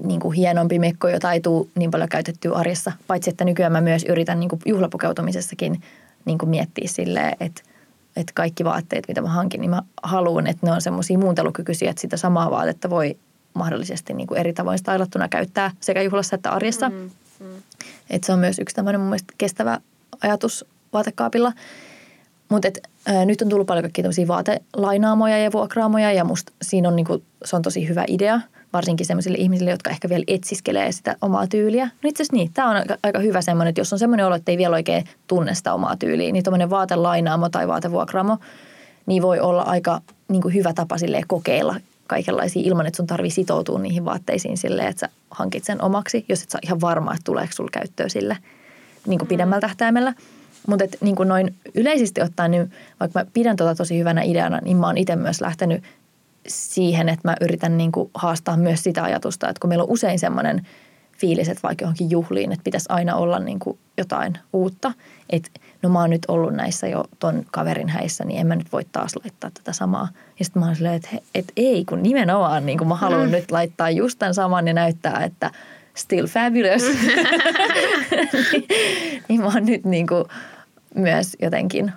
niin kuin hienompi mekko, jota ei tule niin paljon käytettyä arjessa. Paitsi, että nykyään mä myös yritän niin kuin juhlapukeutumisessakin niin kuin miettiä silleen, että, että kaikki vaatteet, mitä mä hankin, niin mä haluan, että ne on semmoisia muuntelukykyisiä, että sitä samaa vaatetta voi mahdollisesti niin kuin eri tavoin stylattuna käyttää sekä juhlassa että arjessa. Mm, mm. Et se on myös yksi tämmöinen mun mielestä kestävä ajatus vaatekaapilla. Mutta nyt on tullut paljon kaikkia tämmöisiä vaatelainaamoja ja vuokraamoja ja musta siinä on, niinku, se on tosi hyvä idea, varsinkin sellaisille ihmisille, jotka ehkä vielä etsiskelee sitä omaa tyyliä. No itse asiassa niin, tämä on aika, aika hyvä semmoinen, että jos on semmoinen olo, että ei vielä oikein tunne sitä omaa tyyliä, niin tuommoinen vaatelainaamo tai vaatevuokraamo, niin voi olla aika niin kuin hyvä tapa kokeilla kaikenlaisia ilman, että sun tarvii sitoutua niihin vaatteisiin silleen, että sä hankit sen omaksi, jos et sä ihan varma, että tuleeko sulla käyttöä sille niin kuin pidemmällä tähtäimellä. Mutta niin kuin noin yleisesti ottaen, niin vaikka mä pidän tota tosi hyvänä ideana, niin mä oon itse myös lähtenyt siihen, että mä yritän niin kuin haastaa myös sitä ajatusta, että kun meillä on usein semmoinen fiilis, että vaikka johonkin juhliin, että pitäisi aina olla niin kuin jotain uutta, että no mä oon nyt ollut näissä jo ton kaverin häissä, niin en mä nyt voi taas laittaa tätä samaa. Ja sitten mä oon silleen, että, että ei, kun nimenomaan niin kun mä haluan mm. nyt laittaa just tämän saman ja näyttää, että still fabulous. niin, niin mä oon nyt niin kuin myös jotenkin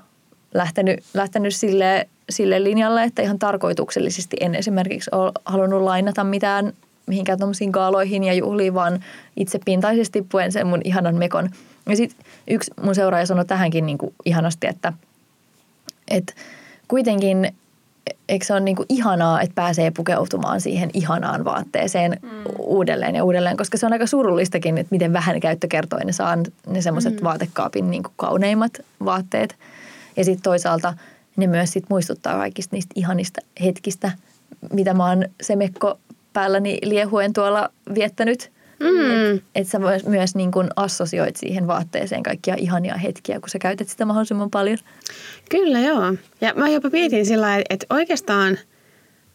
lähtenyt, lähtenyt sille, sille linjalle, että ihan tarkoituksellisesti en esimerkiksi ole halunnut lainata mitään mihinkään tuommoisiin kaaloihin ja juhliin, vaan itse pintaisesti puen sen mun ihanan mekon. Ja sitten yksi mun seuraaja sanoi tähänkin niin kuin ihanasti, että, että kuitenkin eikö se ole niin kuin ihanaa, että pääsee pukeutumaan siihen ihanaan vaatteeseen mm. uudelleen ja uudelleen, koska se on aika surullistakin, että miten vähän käyttökertoinen saa ne semmoiset mm. vaatekaapin niin kuin kauneimmat vaatteet. Ja sitten toisaalta ne myös sit muistuttaa kaikista niistä ihanista hetkistä, mitä mä oon se mekko päälläni liehuen tuolla viettänyt. Mm. Että et sä myös, myös niin kuin assosioit siihen vaatteeseen kaikkia ihania hetkiä, kun sä käytät sitä mahdollisimman paljon. Kyllä joo. Ja mä jopa mietin sillä että oikeastaan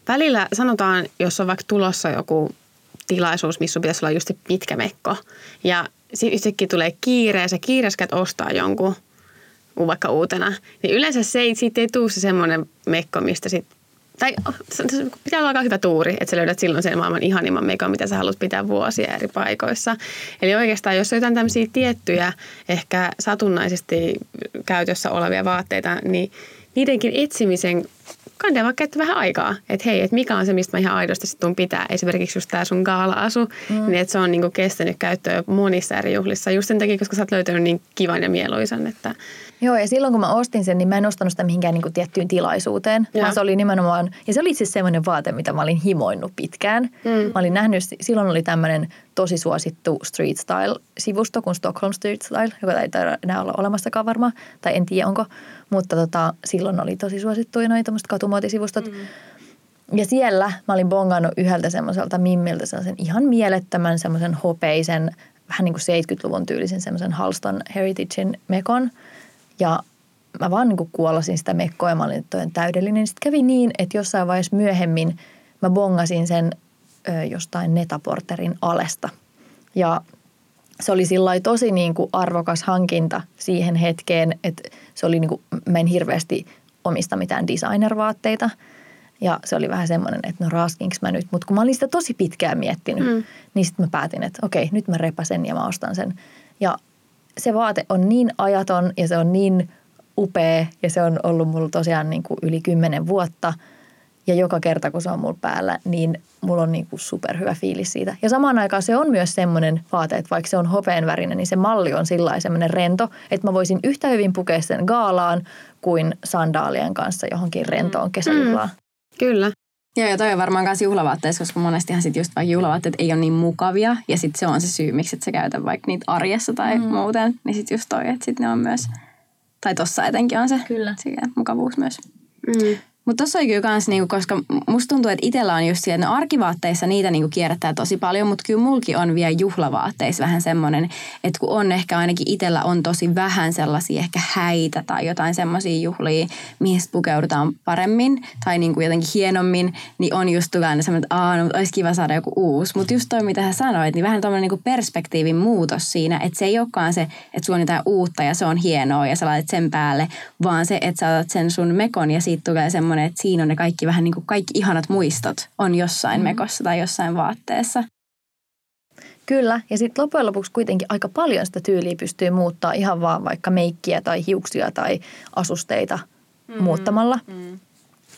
välillä sanotaan, jos on vaikka tulossa joku tilaisuus, missä pitäisi olla just pitkä mekko. Ja sitten yhtäkkiä tulee kiire ja sä kiireskät ostaa jonkun vaikka uutena. Niin yleensä se ei, siitä ei tule se semmoinen mekko, mistä sitten tai pitää olla aika hyvä tuuri, että sä löydät silloin sen maailman ihanimman mekon, mitä sä haluat pitää vuosia eri paikoissa. Eli oikeastaan, jos on jotain tämmöisiä tiettyjä, ehkä satunnaisesti käytössä olevia vaatteita, niin niidenkin etsimisen kannattaa vaikka käyttää vähän aikaa. Että hei, että mikä on se, mistä mä ihan aidosti sitten pitää. Esimerkiksi just tämä sun gaala-asu, mm. niin että se on niinku kestänyt käyttöä monissa eri juhlissa. Just sen takia, koska sä oot löytänyt niin kivan ja mieluisan, että Joo, ja silloin kun mä ostin sen, niin mä en ostanut sitä mihinkään niin kuin tiettyyn tilaisuuteen, ja. vaan se oli nimenomaan, ja se oli siis semmoinen vaate, mitä mä olin himoinnut pitkään. Mm. Mä olin nähnyt, silloin oli tämmöinen tosi suosittu street style-sivusto kuin Stockholm Street Style, joka ei enää olla olemassakaan varmaan, tai en tiedä onko, mutta tota, silloin oli tosi suosittuja noita tämmöiset katumuotisivustot. Mm. Ja siellä mä olin bongannut yhdeltä semmoiselta mimmiltä sellaisen ihan mielettömän semmoisen hopeisen, vähän niin kuin 70-luvun tyylisen semmoisen Halston Heritagein mekon – ja mä vaan niin kuollasin sitä mekkoa ja mä olin, että täydellinen. Sitten kävi niin, että jossain vaiheessa myöhemmin mä bongasin sen ö, jostain Netaporterin alesta. Ja se oli sillä tosi niin kuin arvokas hankinta siihen hetkeen, että se oli niin kuin, mä en hirveästi omista mitään designervaatteita. Ja se oli vähän semmoinen, että no raaskinks mä nyt. Mutta kun mä olin sitä tosi pitkään miettinyt, mm. niin sitten mä päätin, että okei, nyt mä repäsen ja mä ostan sen. Ja se vaate on niin ajaton ja se on niin upea ja se on ollut mulla tosiaan niin kuin yli kymmenen vuotta. Ja joka kerta, kun se on mulla päällä, niin mulla on niin kuin superhyvä fiilis siitä. Ja samaan aikaan se on myös semmoinen vaate, että vaikka se on hopeenvärinen, niin se malli on sillä semmoinen rento, että mä voisin yhtä hyvin pukea sen gaalaan kuin sandaalien kanssa johonkin rentoon kesäjuhlaan. Mm. Kyllä. Joo, ja toi on varmaan myös juhlavaatteessa, koska monestihan sit just vaikka juhlavaatteet ei ole niin mukavia, ja sitten se on se syy, miksi et sä käytä vaikka niitä arjessa tai mm. muuten, niin sitten just toi, että sitten ne on myös, tai tossa etenkin on se Kyllä. mukavuus myös. Mm. Mutta tuossa oli kyllä kans, niinku, koska musta tuntuu, että itsellä on just siellä, no arkivaatteissa niitä niinku kierrättää tosi paljon, mutta kyllä mulki on vielä juhlavaatteissa vähän semmoinen, että kun on ehkä ainakin itsellä on tosi vähän sellaisia ehkä häitä tai jotain semmoisia juhlia, mihin pukeudutaan paremmin tai niinku jotenkin hienommin, niin on just tulee semmoinen, että Aa, no, olisi kiva saada joku uusi. Mutta just toi, mitä hän sanoit, niin vähän tuommoinen niinku perspektiivin muutos siinä, että se ei olekaan se, että sulla on jotain uutta ja se on hienoa ja sä laitat sen päälle, vaan se, että sä otat sen sun mekon ja siitä tulee semmoinen semmoinen, että siinä on ne kaikki vähän niin kuin kaikki ihanat muistot on jossain mm. mekossa tai jossain vaatteessa. Kyllä, ja sitten loppujen lopuksi kuitenkin aika paljon sitä tyyliä pystyy muuttaa ihan vaan vaikka meikkiä tai hiuksia tai asusteita mm. muuttamalla. Mm.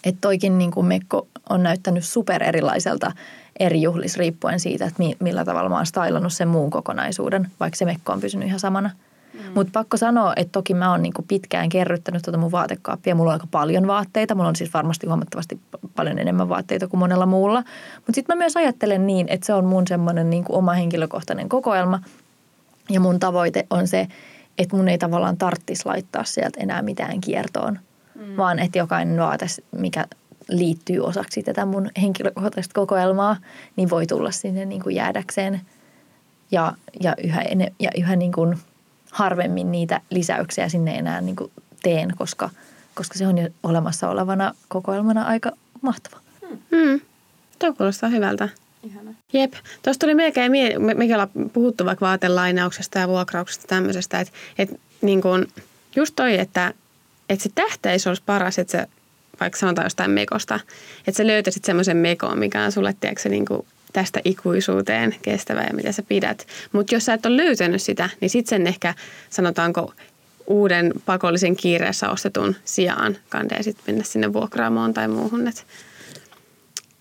Että toikin niin kuin mekko on näyttänyt super erilaiselta eri juhlis riippuen siitä, että millä tavalla mä oon stylannut sen muun kokonaisuuden, vaikka se mekko on pysynyt ihan samana. Mm. Mutta pakko sanoa, että toki mä oon niinku pitkään kerryttänyt tuota mun vaatekaappia. Mulla on aika paljon vaatteita. Mulla on siis varmasti huomattavasti paljon enemmän vaatteita kuin monella muulla. Mutta sitten mä myös ajattelen niin, että se on mun semmoinen niinku oma henkilökohtainen kokoelma. Ja mun tavoite on se, että mun ei tavallaan tarttisi laittaa sieltä enää mitään kiertoon. Mm. Vaan että jokainen vaate, mikä liittyy osaksi tätä mun henkilökohtaista kokoelmaa, niin voi tulla sinne niin kuin jäädäkseen. Ja, ja yhä, ene, ja yhä niin kuin – harvemmin niitä lisäyksiä sinne enää niin kuin teen, koska, koska se on jo olemassa olevana kokoelmana aika mahtava. Mm. Tuo kuulostaa hyvältä. Ihana. Jep. Tuosta tuli melkein, me, mekin ollaan puhuttu vaikka vaatelainauksesta ja vuokrauksesta tämmöisestä, että, että niin kuin, just toi, että, että se tähteis olisi paras, että se vaikka sanotaan jostain mekosta, että sä löytäisit semmoisen mekon, mikä on sulle, tiedätkö, niin kuin tästä ikuisuuteen kestävä ja mitä sä pidät. Mutta jos sä et ole löytänyt sitä, niin sitten sen ehkä sanotaanko uuden pakollisen kiireessä ostetun sijaan kandee sitten mennä sinne vuokraamoon tai muuhun. Et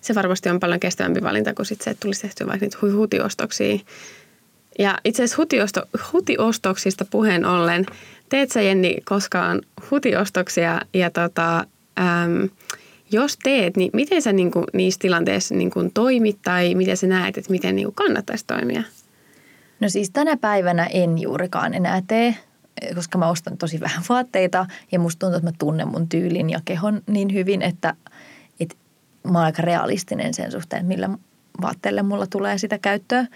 se varmasti on paljon kestävämpi valinta kuin sitten se, että tulisi tehtyä vaikka niitä hutiostoksia. Ja itse asiassa hutiosto, hutiostoksista puheen ollen, teet sä Jenni koskaan hutiostoksia ja tota, äm, jos teet, niin miten sä niin niissä tilanteissa niin toimit tai miten sä näet, että miten niin kuin kannattaisi toimia? No siis tänä päivänä en juurikaan enää tee, koska mä ostan tosi vähän vaatteita ja musta tuntuu, että mä tunnen mun tyylin ja kehon niin hyvin, että, että mä oon aika realistinen sen suhteen, millä vaatteelle mulla tulee sitä käyttöä.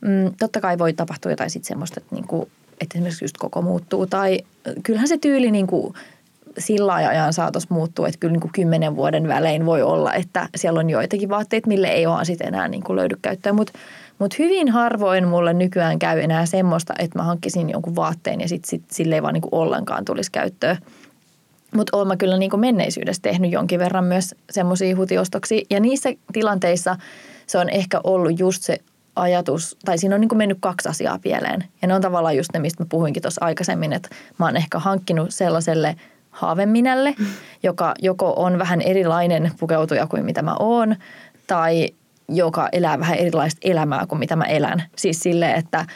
Mm, totta kai voi tapahtua jotain sitten semmoista, että, niinku, että esimerkiksi just koko muuttuu tai kyllähän se tyyli niinku sillä ajan saatossa muuttuu, että kyllä niin kuin kymmenen vuoden välein voi olla, että siellä on joitakin vaatteita, mille ei ole sitten enää niin kuin löydy käyttöä. Mutta mut hyvin harvoin mulle nykyään käy enää semmoista, että mä hankkisin jonkun vaatteen ja sitten sit, sille ei vaan niin kuin ollenkaan tulisi käyttöä. Mutta olen mä kyllä niin kuin menneisyydessä tehnyt jonkin verran myös semmoisia hutiostoksia. Ja niissä tilanteissa se on ehkä ollut just se ajatus, tai siinä on niin kuin mennyt kaksi asiaa pieleen. Ja ne on tavallaan just ne, mistä mä puhuinkin tuossa aikaisemmin, että mä oon ehkä hankkinut sellaiselle – haaveminälle, mm. joka joko on vähän erilainen pukeutuja kuin mitä mä oon, tai joka elää vähän erilaista elämää kuin mitä mä elän. Siis sille, että,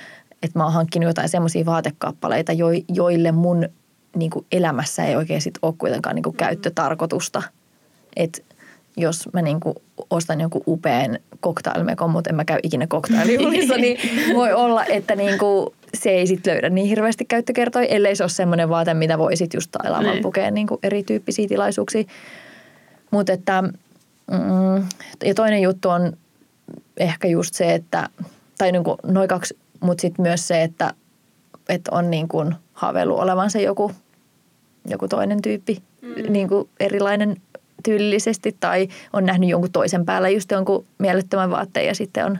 että mä oon hankkinut jotain semmoisia vaatekappaleita, joille mun niin kuin elämässä ei oikein sit ole kuitenkaan niin kuin käyttötarkoitusta. Että jos mä niin kuin ostan jonkun upean cocktailmekon, mutta en mä käy ikinä cocktailjuhlissa, niin voi olla, että niin kuin se ei sitten löydä niin hirveästi käyttökertoja, ellei se ole semmoinen vaate, mitä voi sitten just tailaamaan niin. pukea niin kuin erityyppisiä tilaisuuksia. Mutta että, mm, ja toinen juttu on ehkä just se, että, tai niin kuin noin kaksi, mutta sitten myös se, että, että on niin kuin haaveilu olevansa joku, joku toinen tyyppi, mm. niin kuin erilainen tyylillisesti tai on nähnyt jonkun toisen päällä just jonkun mielettömän vaatteen ja sitten on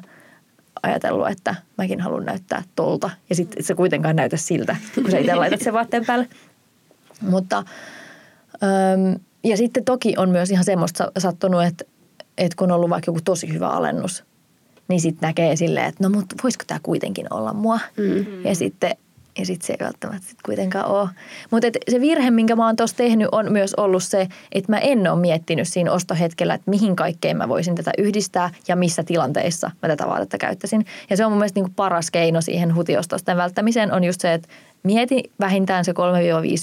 ajatellut, että mäkin haluan näyttää tolta. Ja sitten se kuitenkaan näytä siltä, kun sä itse laitat sen vaatteen päälle. Mutta Öm, ja sitten toki on myös ihan semmoista sattunut, että, että kun on ollut vaikka joku tosi hyvä alennus, niin sitten näkee silleen, että no mutta voisiko tämä kuitenkin olla mua. Mm. Ja sitten ja sitten se ei välttämättä sit kuitenkaan ole. Mutta se virhe, minkä mä oon tuossa tehnyt, on myös ollut se, että mä en ole miettinyt siinä ostohetkellä, että mihin kaikkeen mä voisin tätä yhdistää ja missä tilanteissa mä tätä vaatetta käyttäisin. Ja se on mun mielestä niin paras keino siihen hutiostosten välttämiseen on just se, että mieti vähintään se 3-5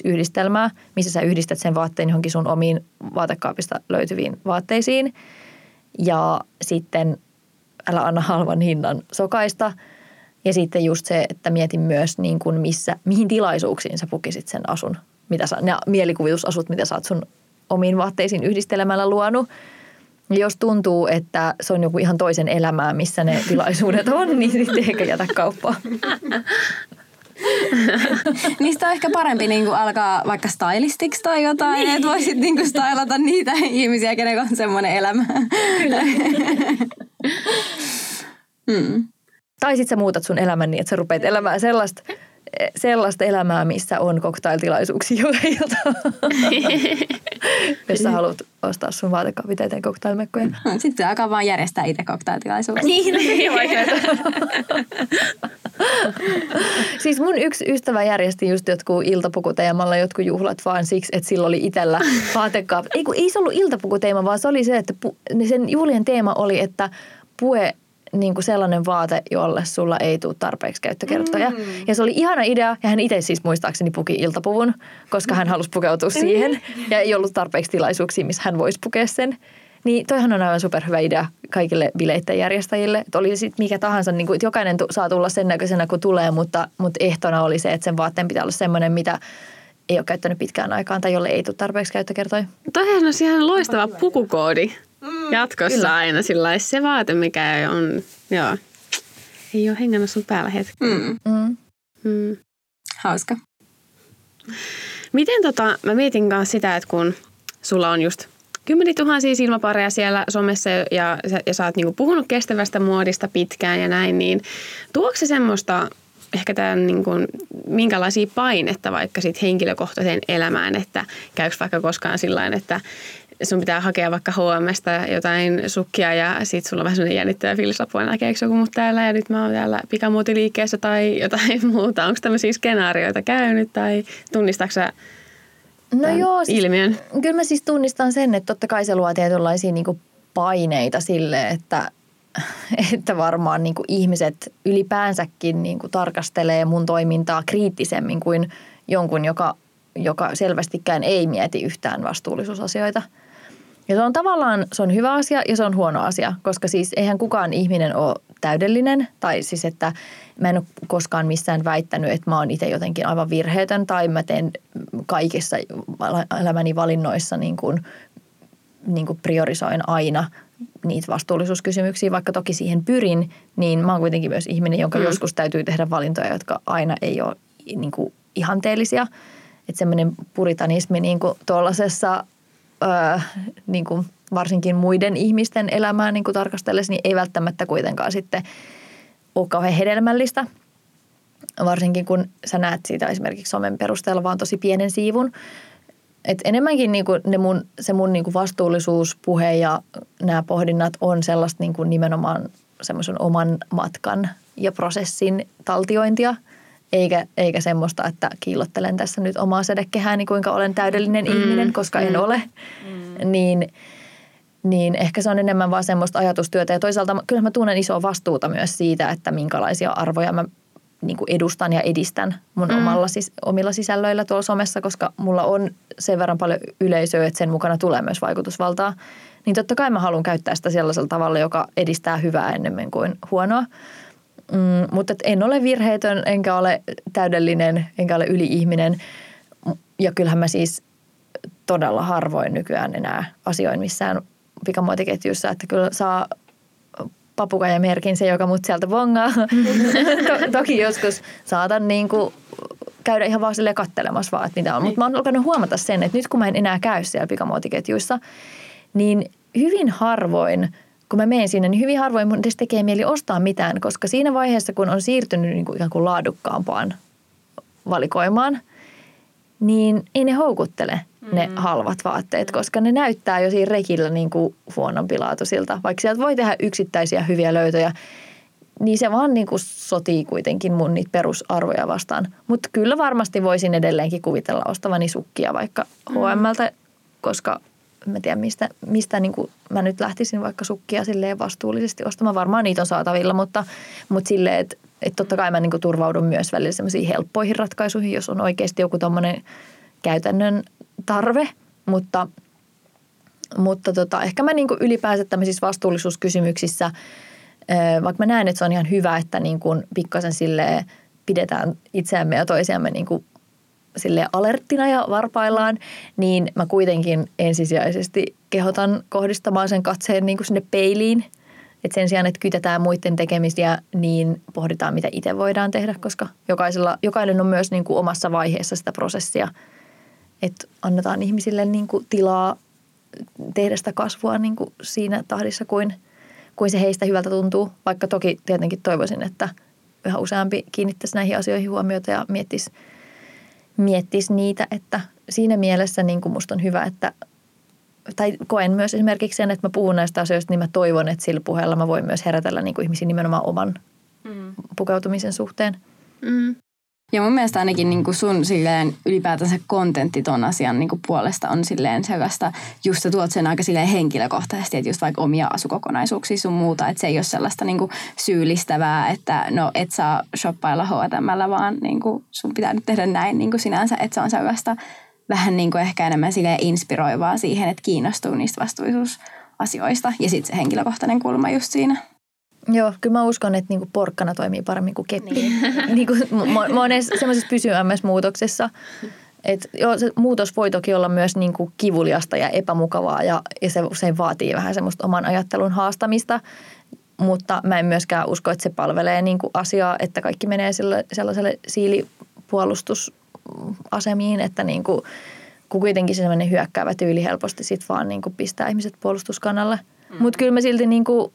yhdistelmää, missä sä yhdistät sen vaatteen johonkin sun omiin vaatekaapista löytyviin vaatteisiin. Ja sitten älä anna halvan hinnan sokaista – ja sitten just se, että mietin myös niin kuin missä, mihin tilaisuuksiin sä pukisit sen asun, mitä sä, ne mielikuvitusasut, mitä sä oot sun omiin vaatteisiin yhdistelemällä luonut. Ja jos tuntuu, että se on joku ihan toisen elämää, missä ne tilaisuudet on, niin sitten ehkä jätä kauppaa. Niistä on ehkä parempi niin kuin alkaa vaikka stylistiksi tai jotain, niin. että voisit niin kuin stylata niitä ihmisiä, kenen on semmoinen elämä. Kyllä. hmm. Tai sitten sä muutat sun elämän niin, että sä rupeat elämään sellaista, sellaista elämää, missä on koktailtilaisuuksia joka ilta. Jos sä haluat ostaa sun vaatekaapiteiden koktailmekkoja. Sitten se alkaa vaan järjestää itse koktailtilaisuuksia. Niin, niin Siis mun yksi ystävä järjesti just jotkut iltapukuteemalla jotkut juhlat vaan siksi, että sillä oli itsellä vaatekaappi. Ei, kun ei se ollut iltapukuteema, vaan se oli se, että pu- sen juhlien teema oli, että pue niin kuin sellainen vaate, jolle sulla ei tule tarpeeksi käyttökertoja. Mm. Ja se oli ihana idea, ja hän itse siis muistaakseni puki iltapuvun, koska hän halusi pukeutua mm. siihen, ja ei ollut tarpeeksi tilaisuuksia, missä hän voisi pukea sen. Niin toihan on aivan superhyvä idea kaikille bileiden järjestäjille. Että oli sitten mikä tahansa, niin kuin, että jokainen saa tulla sen näköisenä kuin tulee, mutta, mutta ehtona oli se, että sen vaatteen pitää olla semmoinen, mitä ei ole käyttänyt pitkään aikaan tai jolle ei tule tarpeeksi käyttökertoja. Toihan on ihan loistava pukukoodi mm, jatkossa kyllä. aina sillä se vaate, mikä on, joo, ei ole hengännyt sun päällä hetki. Mm. Mm. Mm. Hauska. Miten tota, mä mietin kanssa sitä, että kun sulla on just kymmeniä tuhansia silmäpareja siellä somessa ja, ja sä oot niinku puhunut kestävästä muodista pitkään ja näin, niin tuokse se semmoista ehkä tämän niin kuin, minkälaisia painetta vaikka sit henkilökohtaiseen elämään, että käykö vaikka koskaan sillä että sun pitää hakea vaikka HMstä jotain sukkia ja sit sulla on vähän sellainen jännittävä fiilis apua, näkeekö joku mut täällä ja nyt mä oon täällä pikamuotiliikkeessä tai jotain muuta. Onko tämmöisiä skenaarioita käynyt tai tunnistaako No joo, siis, ilmiön? Kyllä mä siis tunnistan sen, että totta kai se luo tietynlaisia niin paineita sille, että, että varmaan niin ihmiset ylipäänsäkin niin tarkastelee mun toimintaa kriittisemmin kuin jonkun, joka, joka selvästikään ei mieti yhtään vastuullisuusasioita – ja se on tavallaan, se on hyvä asia ja se on huono asia, koska siis eihän kukaan ihminen ole täydellinen. Tai siis, että mä en ole koskaan missään väittänyt, että mä oon itse jotenkin aivan virheetön tai mä teen kaikissa elämäni valinnoissa niin kuin, niin kuin priorisoin aina niitä vastuullisuuskysymyksiä, vaikka toki siihen pyrin, niin mä oon kuitenkin myös ihminen, jonka mm. joskus täytyy tehdä valintoja, jotka aina ei ole niin kuin ihanteellisia. Että semmoinen puritanismi niin kuin tuollaisessa öö, niin kuin varsinkin muiden ihmisten elämää niin kuin tarkastellessa, niin ei välttämättä kuitenkaan sitten ole kauhean hedelmällistä. Varsinkin kun sä näet siitä esimerkiksi somen perusteella vaan tosi pienen siivun. Et enemmänkin niin kuin ne mun, se mun niin kuin vastuullisuuspuhe ja nämä pohdinnat on sellaista niin kuin nimenomaan semmoisen oman matkan ja prosessin taltiointia – eikä, eikä semmoista, että kiillottelen tässä nyt omaa sedekehääni, kuinka olen täydellinen mm, ihminen, koska mm, en ole. Mm. Niin, niin ehkä se on enemmän vaan semmoista ajatustyötä. Ja toisaalta kyllä mä tunnen isoa vastuuta myös siitä, että minkälaisia arvoja mä niin kuin edustan ja edistän mun mm. omalla, siis, omilla sisällöillä tuolla somessa, koska mulla on sen verran paljon yleisöä, että sen mukana tulee myös vaikutusvaltaa. Niin totta kai mä haluan käyttää sitä sellaisella tavalla, joka edistää hyvää enemmän kuin huonoa. Mm, mutta en ole virheetön, enkä ole täydellinen, enkä ole yli-ihminen. Ja kyllähän mä siis todella harvoin nykyään enää asioin missään pikamuotiketjussa, että kyllä saa papukaja merkin se, joka mut sieltä vongaa. to- toki joskus saatan niin kuin käydä ihan vaan silleen kattelemassa vaan, että mitä on. Mutta mä oon alkanut huomata sen, että nyt kun mä en enää käy siellä pikamuotiketjuissa, niin hyvin harvoin – kun mä menen sinne, niin hyvin harvoin mun edes tekee mieli ostaa mitään, koska siinä vaiheessa, kun on siirtynyt niin kuin ikään kuin laadukkaampaan valikoimaan, niin ei ne houkuttele ne mm. halvat vaatteet, koska ne näyttää jo siinä rekillä niin kuin huonompilaatuisilta. Vaikka sieltä voi tehdä yksittäisiä hyviä löytöjä, niin se vaan niin kuin sotii kuitenkin mun niitä perusarvoja vastaan. Mutta kyllä varmasti voisin edelleenkin kuvitella ostavani sukkia vaikka H&Mltä, koska mä tiedän mistä, mistä niin kuin mä nyt lähtisin vaikka sukkia silleen vastuullisesti ostamaan. Varmaan niitä on saatavilla, mutta, mutta silleen, että, että totta kai mä niin kuin turvaudun myös välillä semmoisiin helppoihin ratkaisuihin, jos on oikeasti joku tommonen käytännön tarve, mutta, mutta tota, ehkä mä niin kuin ylipäänsä tämmöisissä vastuullisuuskysymyksissä, vaikka mä näen, että se on ihan hyvä, että niin kuin pikkasen silleen pidetään itseämme ja toisiamme niin kuin sille alerttina ja varpaillaan, niin mä kuitenkin ensisijaisesti kehotan kohdistamaan sen katseen niin kuin sinne peiliin. Että sen sijaan, että kytetään muiden tekemisiä, niin pohditaan, mitä itse voidaan tehdä, koska jokaisella, jokainen on myös niin kuin omassa vaiheessa sitä prosessia. Että annetaan ihmisille niin kuin tilaa tehdä sitä kasvua niin kuin siinä tahdissa, kuin, kuin se heistä hyvältä tuntuu. Vaikka toki tietenkin toivoisin, että yhä useampi kiinnittäisi näihin asioihin huomiota ja miettisi – miettisi niitä, että siinä mielessä niin kuin musta on hyvä, että tai koen myös esimerkiksi sen, että mä puhun näistä asioista, niin mä toivon, että sillä puheella mä voin myös herätellä niin kuin ihmisiä nimenomaan oman mm. pukeutumisen suhteen. Mm. Ja mun mielestä ainakin niin kuin sun silleen ylipäätänsä kontentti ton asian niin kuin puolesta on silleen sellaista, just sä tuot sen aika silleen henkilökohtaisesti, että just vaikka omia asukokonaisuuksia sun muuta, että se ei ole sellaista niin kuin syyllistävää, että no et saa shoppailla H&Mllä, vaan niin kuin sun pitää nyt tehdä näin niin kuin sinänsä, että se on sellaista vähän niin kuin ehkä enemmän silleen inspiroivaa siihen, että kiinnostuu niistä vastuullisuusasioista ja sitten se henkilökohtainen kulma just siinä. Joo, kyllä mä uskon, että niinku porkkana toimii paremmin kuin keppi. Niin. niinku monessa semmoisessa pysyvämmässä muutoksessa. Et joo, se muutos voi toki olla myös niinku kivuliasta ja epämukavaa ja, ja se usein vaatii vähän semmoista oman ajattelun haastamista. Mutta mä en myöskään usko, että se palvelee niinku asiaa, että kaikki menee sellaiselle siilipuolustusasemiin, että niinku, kun kuitenkin se sellainen hyökkäävä tyyli helposti sit vaan niinku pistää ihmiset puolustuskannalle. Mm. Mutta kyllä mä silti niinku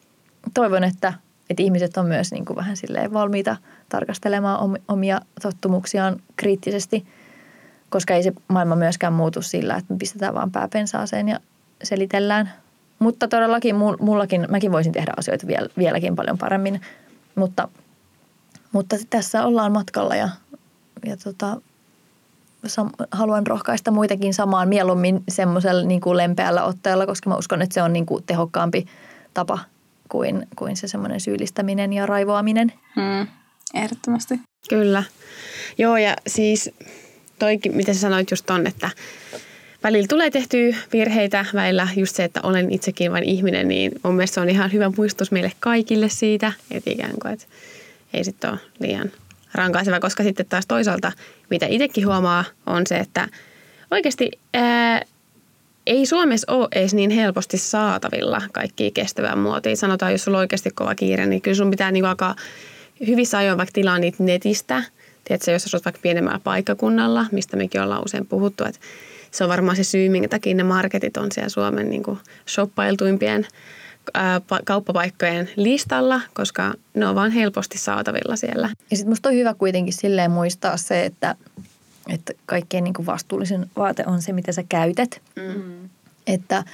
toivon, että, että ihmiset on myös niin kuin vähän silleen valmiita tarkastelemaan omia tottumuksiaan kriittisesti, koska ei se maailma myöskään muutu sillä, että me pistetään vaan pääpensaaseen ja selitellään. Mutta todellakin mullakin, mäkin voisin tehdä asioita vielä, vieläkin paljon paremmin, mutta, mutta tässä ollaan matkalla ja, ja tota, haluan rohkaista muitakin samaan mieluummin semmoisella niin kuin lempeällä otteella, koska mä uskon, että se on niin kuin tehokkaampi tapa kuin, kuin se semmoinen syyllistäminen ja raivoaminen. Hmm, ehdottomasti. Kyllä. Joo ja siis toikin, mitä sä sanoit just on, että välillä tulee tehtyä virheitä, välillä just se, että olen itsekin vain ihminen, niin mun mielestä se on ihan hyvä muistutus meille kaikille siitä, että ikään kuin, että ei sitten ole liian rankaiseva, koska sitten taas toisaalta, mitä itsekin huomaa, on se, että oikeasti ää, ei Suomessa ole edes niin helposti saatavilla kaikki kestävää muotia. Sanotaan, jos sulla on oikeasti kova kiire, niin kyllä sun pitää niin alkaa hyvissä ajoin vaikka tilaa niitä netistä. Tiedätkö, jos asut vaikka pienemmällä paikkakunnalla, mistä mekin ollaan usein puhuttu, että se on varmaan se syy, minkä takia ne marketit on siellä Suomen niin kuin shoppailtuimpien ää, kauppapaikkojen listalla, koska ne on vaan helposti saatavilla siellä. Ja sitten musta on hyvä kuitenkin silleen muistaa se, että että kaikkein niin kuin vastuullisen vaate on se, mitä sä käytät. Mm. Että,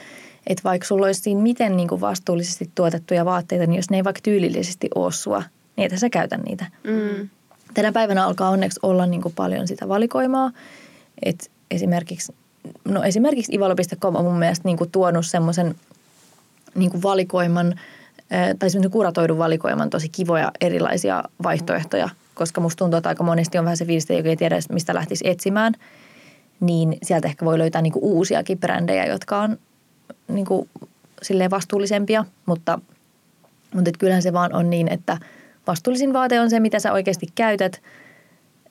että vaikka sulla olisi siinä miten niin kuin vastuullisesti tuotettuja vaatteita, niin jos ne ei vaikka tyylillisesti ole sua, niin että sä käytä niitä. Mm. Tänä päivänä alkaa onneksi olla niin kuin paljon sitä valikoimaa. Että esimerkiksi, no esimerkiksi ivalo.com on mun mielestä niin kuin tuonut semmoisen niin valikoiman, tai semmoisen kuratoidun valikoiman tosi kivoja erilaisia vaihtoehtoja – koska musta tuntuu, että aika monesti on vähän se fiilis, joka ei tiedä, mistä lähtisi etsimään, niin sieltä ehkä voi löytää niinku uusiakin brändejä, jotka on niinku silleen vastuullisempia, mutta, mutta et kyllähän se vaan on niin, että vastuullisin vaate on se, mitä sä oikeasti käytät,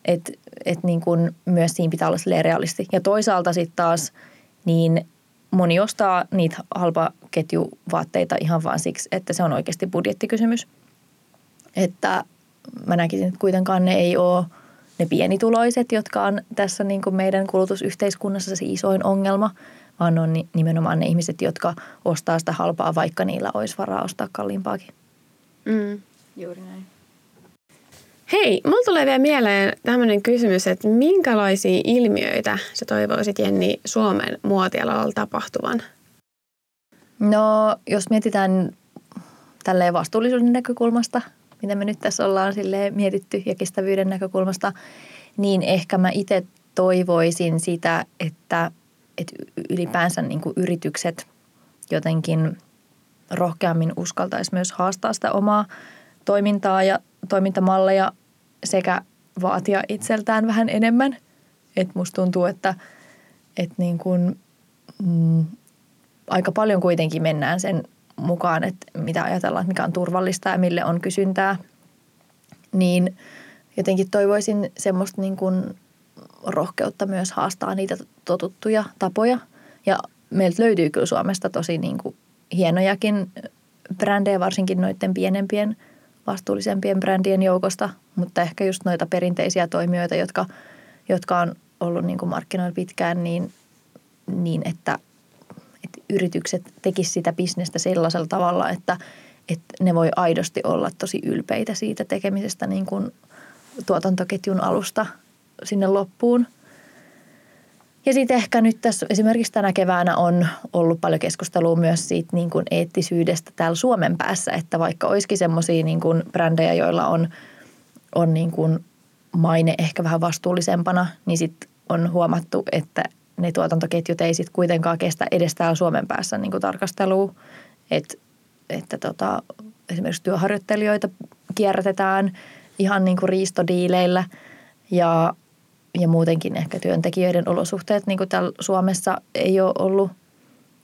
että et niin kun myös siinä pitää olla realisti. Ja toisaalta sitten taas, niin moni ostaa niitä halpaketjuvaatteita ihan vaan siksi, että se on oikeasti budjettikysymys. Että mä näkisin, että kuitenkaan ne ei ole ne pienituloiset, jotka on tässä niin kuin meidän kulutusyhteiskunnassa se isoin ongelma, vaan on nimenomaan ne ihmiset, jotka ostaa sitä halpaa, vaikka niillä olisi varaa ostaa kalliimpaakin. Mm. Juuri näin. Hei, mulla tulee vielä mieleen tämmöinen kysymys, että minkälaisia ilmiöitä sä toivoisit Jenni Suomen muotialalla tapahtuvan? No, jos mietitään tälleen vastuullisuuden näkökulmasta, mitä me nyt tässä ollaan sille mietitty ja kestävyyden näkökulmasta, niin ehkä mä itse toivoisin sitä, että, että ylipäänsä niin kuin yritykset jotenkin rohkeammin uskaltaisi myös haastaa sitä omaa toimintaa ja toimintamalleja sekä vaatia itseltään vähän enemmän. Et musta tuntuu, että, että niin kuin, mm, aika paljon kuitenkin mennään sen mukaan, että mitä ajatellaan, että mikä on turvallista ja mille on kysyntää. Niin jotenkin toivoisin semmoista niin kuin rohkeutta myös haastaa niitä totuttuja tapoja. Ja meiltä löytyy kyllä Suomesta tosi niin kuin hienojakin brändejä, varsinkin noiden pienempien vastuullisempien brändien joukosta, mutta ehkä just noita perinteisiä toimijoita, jotka, jotka on ollut niin kuin markkinoilla pitkään, niin, niin että, yritykset tekisivät sitä bisnestä sellaisella tavalla, että, että ne voi aidosti olla tosi ylpeitä siitä tekemisestä niin kuin tuotantoketjun alusta sinne loppuun. Ja sitten ehkä nyt tässä esimerkiksi tänä keväänä on ollut paljon keskustelua myös siitä niin kuin eettisyydestä täällä Suomen päässä, että vaikka olisikin semmoisia niin kuin brändejä, joilla on, on niin kuin maine ehkä vähän vastuullisempana, niin sitten on huomattu, että ne tuotantoketjut ei sitten kuitenkaan kestä edes täällä Suomen päässä niin tarkastelua, Et, että tota, esimerkiksi työharjoittelijoita kierrätetään ihan niin kuin riistodiileillä ja ja muutenkin ehkä työntekijöiden olosuhteet niin kuin täällä Suomessa ei ole ollut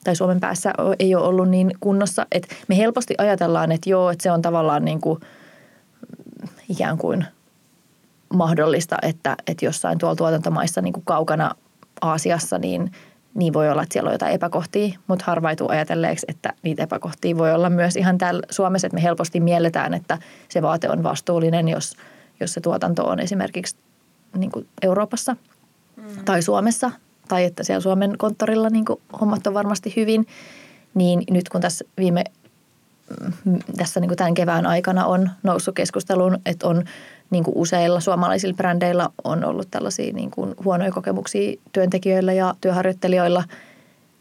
tai Suomen päässä ei ole ollut niin kunnossa. Että me helposti ajatellaan, että joo, että se on tavallaan niin kuin ikään kuin mahdollista, että, että jossain tuolla tuotantomaissa niin kuin kaukana Aasiassa, niin, niin voi olla, että siellä on jotain epäkohtia, mutta harvaituu ajatelleeksi, että niitä epäkohtia voi olla myös ihan täällä Suomessa, että me helposti mielletään, että se vaate on vastuullinen, jos, jos se tuotanto on esimerkiksi niin kuin Euroopassa mm. tai Suomessa, tai että siellä Suomen konttorilla niin kuin hommat on varmasti hyvin, niin nyt kun tässä viime mm, tässä niin kuin tämän kevään aikana on noussut keskusteluun, että on niin kuin useilla suomalaisilla brändeillä on ollut tällaisia niin kuin huonoja kokemuksia työntekijöillä ja työharjoittelijoilla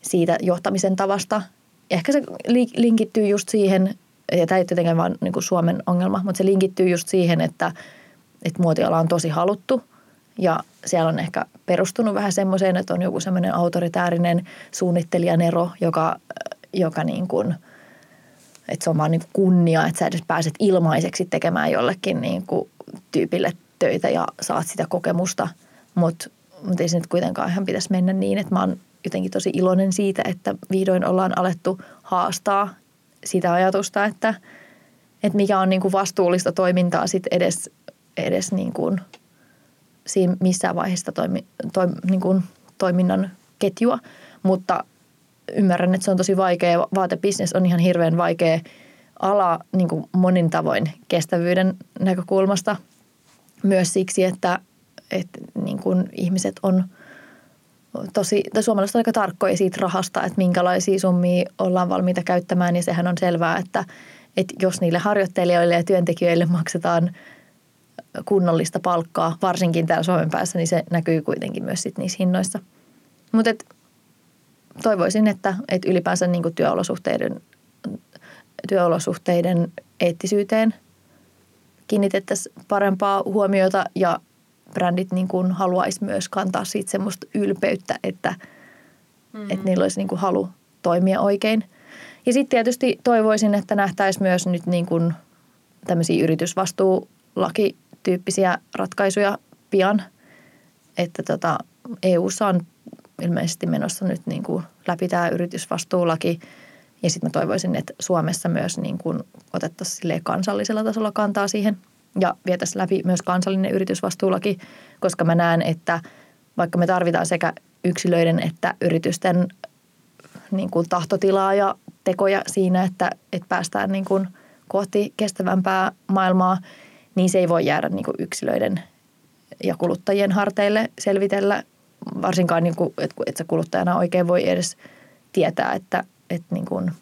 siitä johtamisen tavasta. Ehkä se linkittyy just siihen, ja tämä ei tietenkään vain niin Suomen ongelma, mutta se linkittyy just siihen, että, että muotiala on tosi haluttu – ja siellä on ehkä perustunut vähän semmoiseen, että on joku semmoinen autoritäärinen suunnittelijanero, joka, joka niin kuin, että se on vaan niin kunnia, että sä edes pääset ilmaiseksi tekemään jollekin niin kuin tyypille töitä ja saat sitä kokemusta. Mutta mut ei se nyt kuitenkaan ihan pitäisi mennä niin, että mä oon jotenkin tosi iloinen siitä, että vihdoin ollaan alettu haastaa sitä ajatusta, että, että mikä on niin kuin vastuullista toimintaa sit edes, edes niin kuin – siinä missään vaiheessa toimi, toim, niin kuin toiminnan ketjua, mutta ymmärrän, että se on tosi vaikea. Vaatebisnes on ihan hirveän vaikea ala niin kuin monin tavoin kestävyyden näkökulmasta. Myös siksi, että, että niin kuin ihmiset on tosi, tai suomalaiset on aika tarkkoja siitä rahasta, että minkälaisia summia ollaan valmiita käyttämään. Ja sehän on selvää, että, että jos niille harjoittelijoille ja työntekijöille maksetaan – kunnollista palkkaa, varsinkin täällä Suomen päässä, niin se näkyy kuitenkin myös sit niissä hinnoissa. Mutta toivoisin, että, että ylipäänsä niin työolosuhteiden, työolosuhteiden eettisyyteen kiinnitettäisiin parempaa huomiota ja brändit niin kuin haluaisi myös kantaa siitä semmoista ylpeyttä, että, mm. että niillä olisi niin kuin halu toimia oikein. Ja sitten tietysti toivoisin, että nähtäisiin myös nyt niin kuin tämmöisiä yritysvastuulaki tyyppisiä ratkaisuja pian. Että tota, EUssa on ilmeisesti menossa nyt niin kuin läpi tämä yritysvastuulaki. Ja sitten mä toivoisin, että Suomessa myös niin kuin otettaisiin kansallisella tasolla kantaa siihen ja vietäisiin läpi myös kansallinen yritysvastuulaki, koska mä näen, että vaikka me tarvitaan sekä yksilöiden että yritysten niin kuin tahtotilaa ja tekoja siinä, että, että päästään niin kuin kohti kestävämpää maailmaa – niin se ei voi jäädä niin kuin yksilöiden ja kuluttajien harteille selvitellä, varsinkaan niin kuin, että, että kuluttajana oikein voi edes tietää, että, että niin kuin,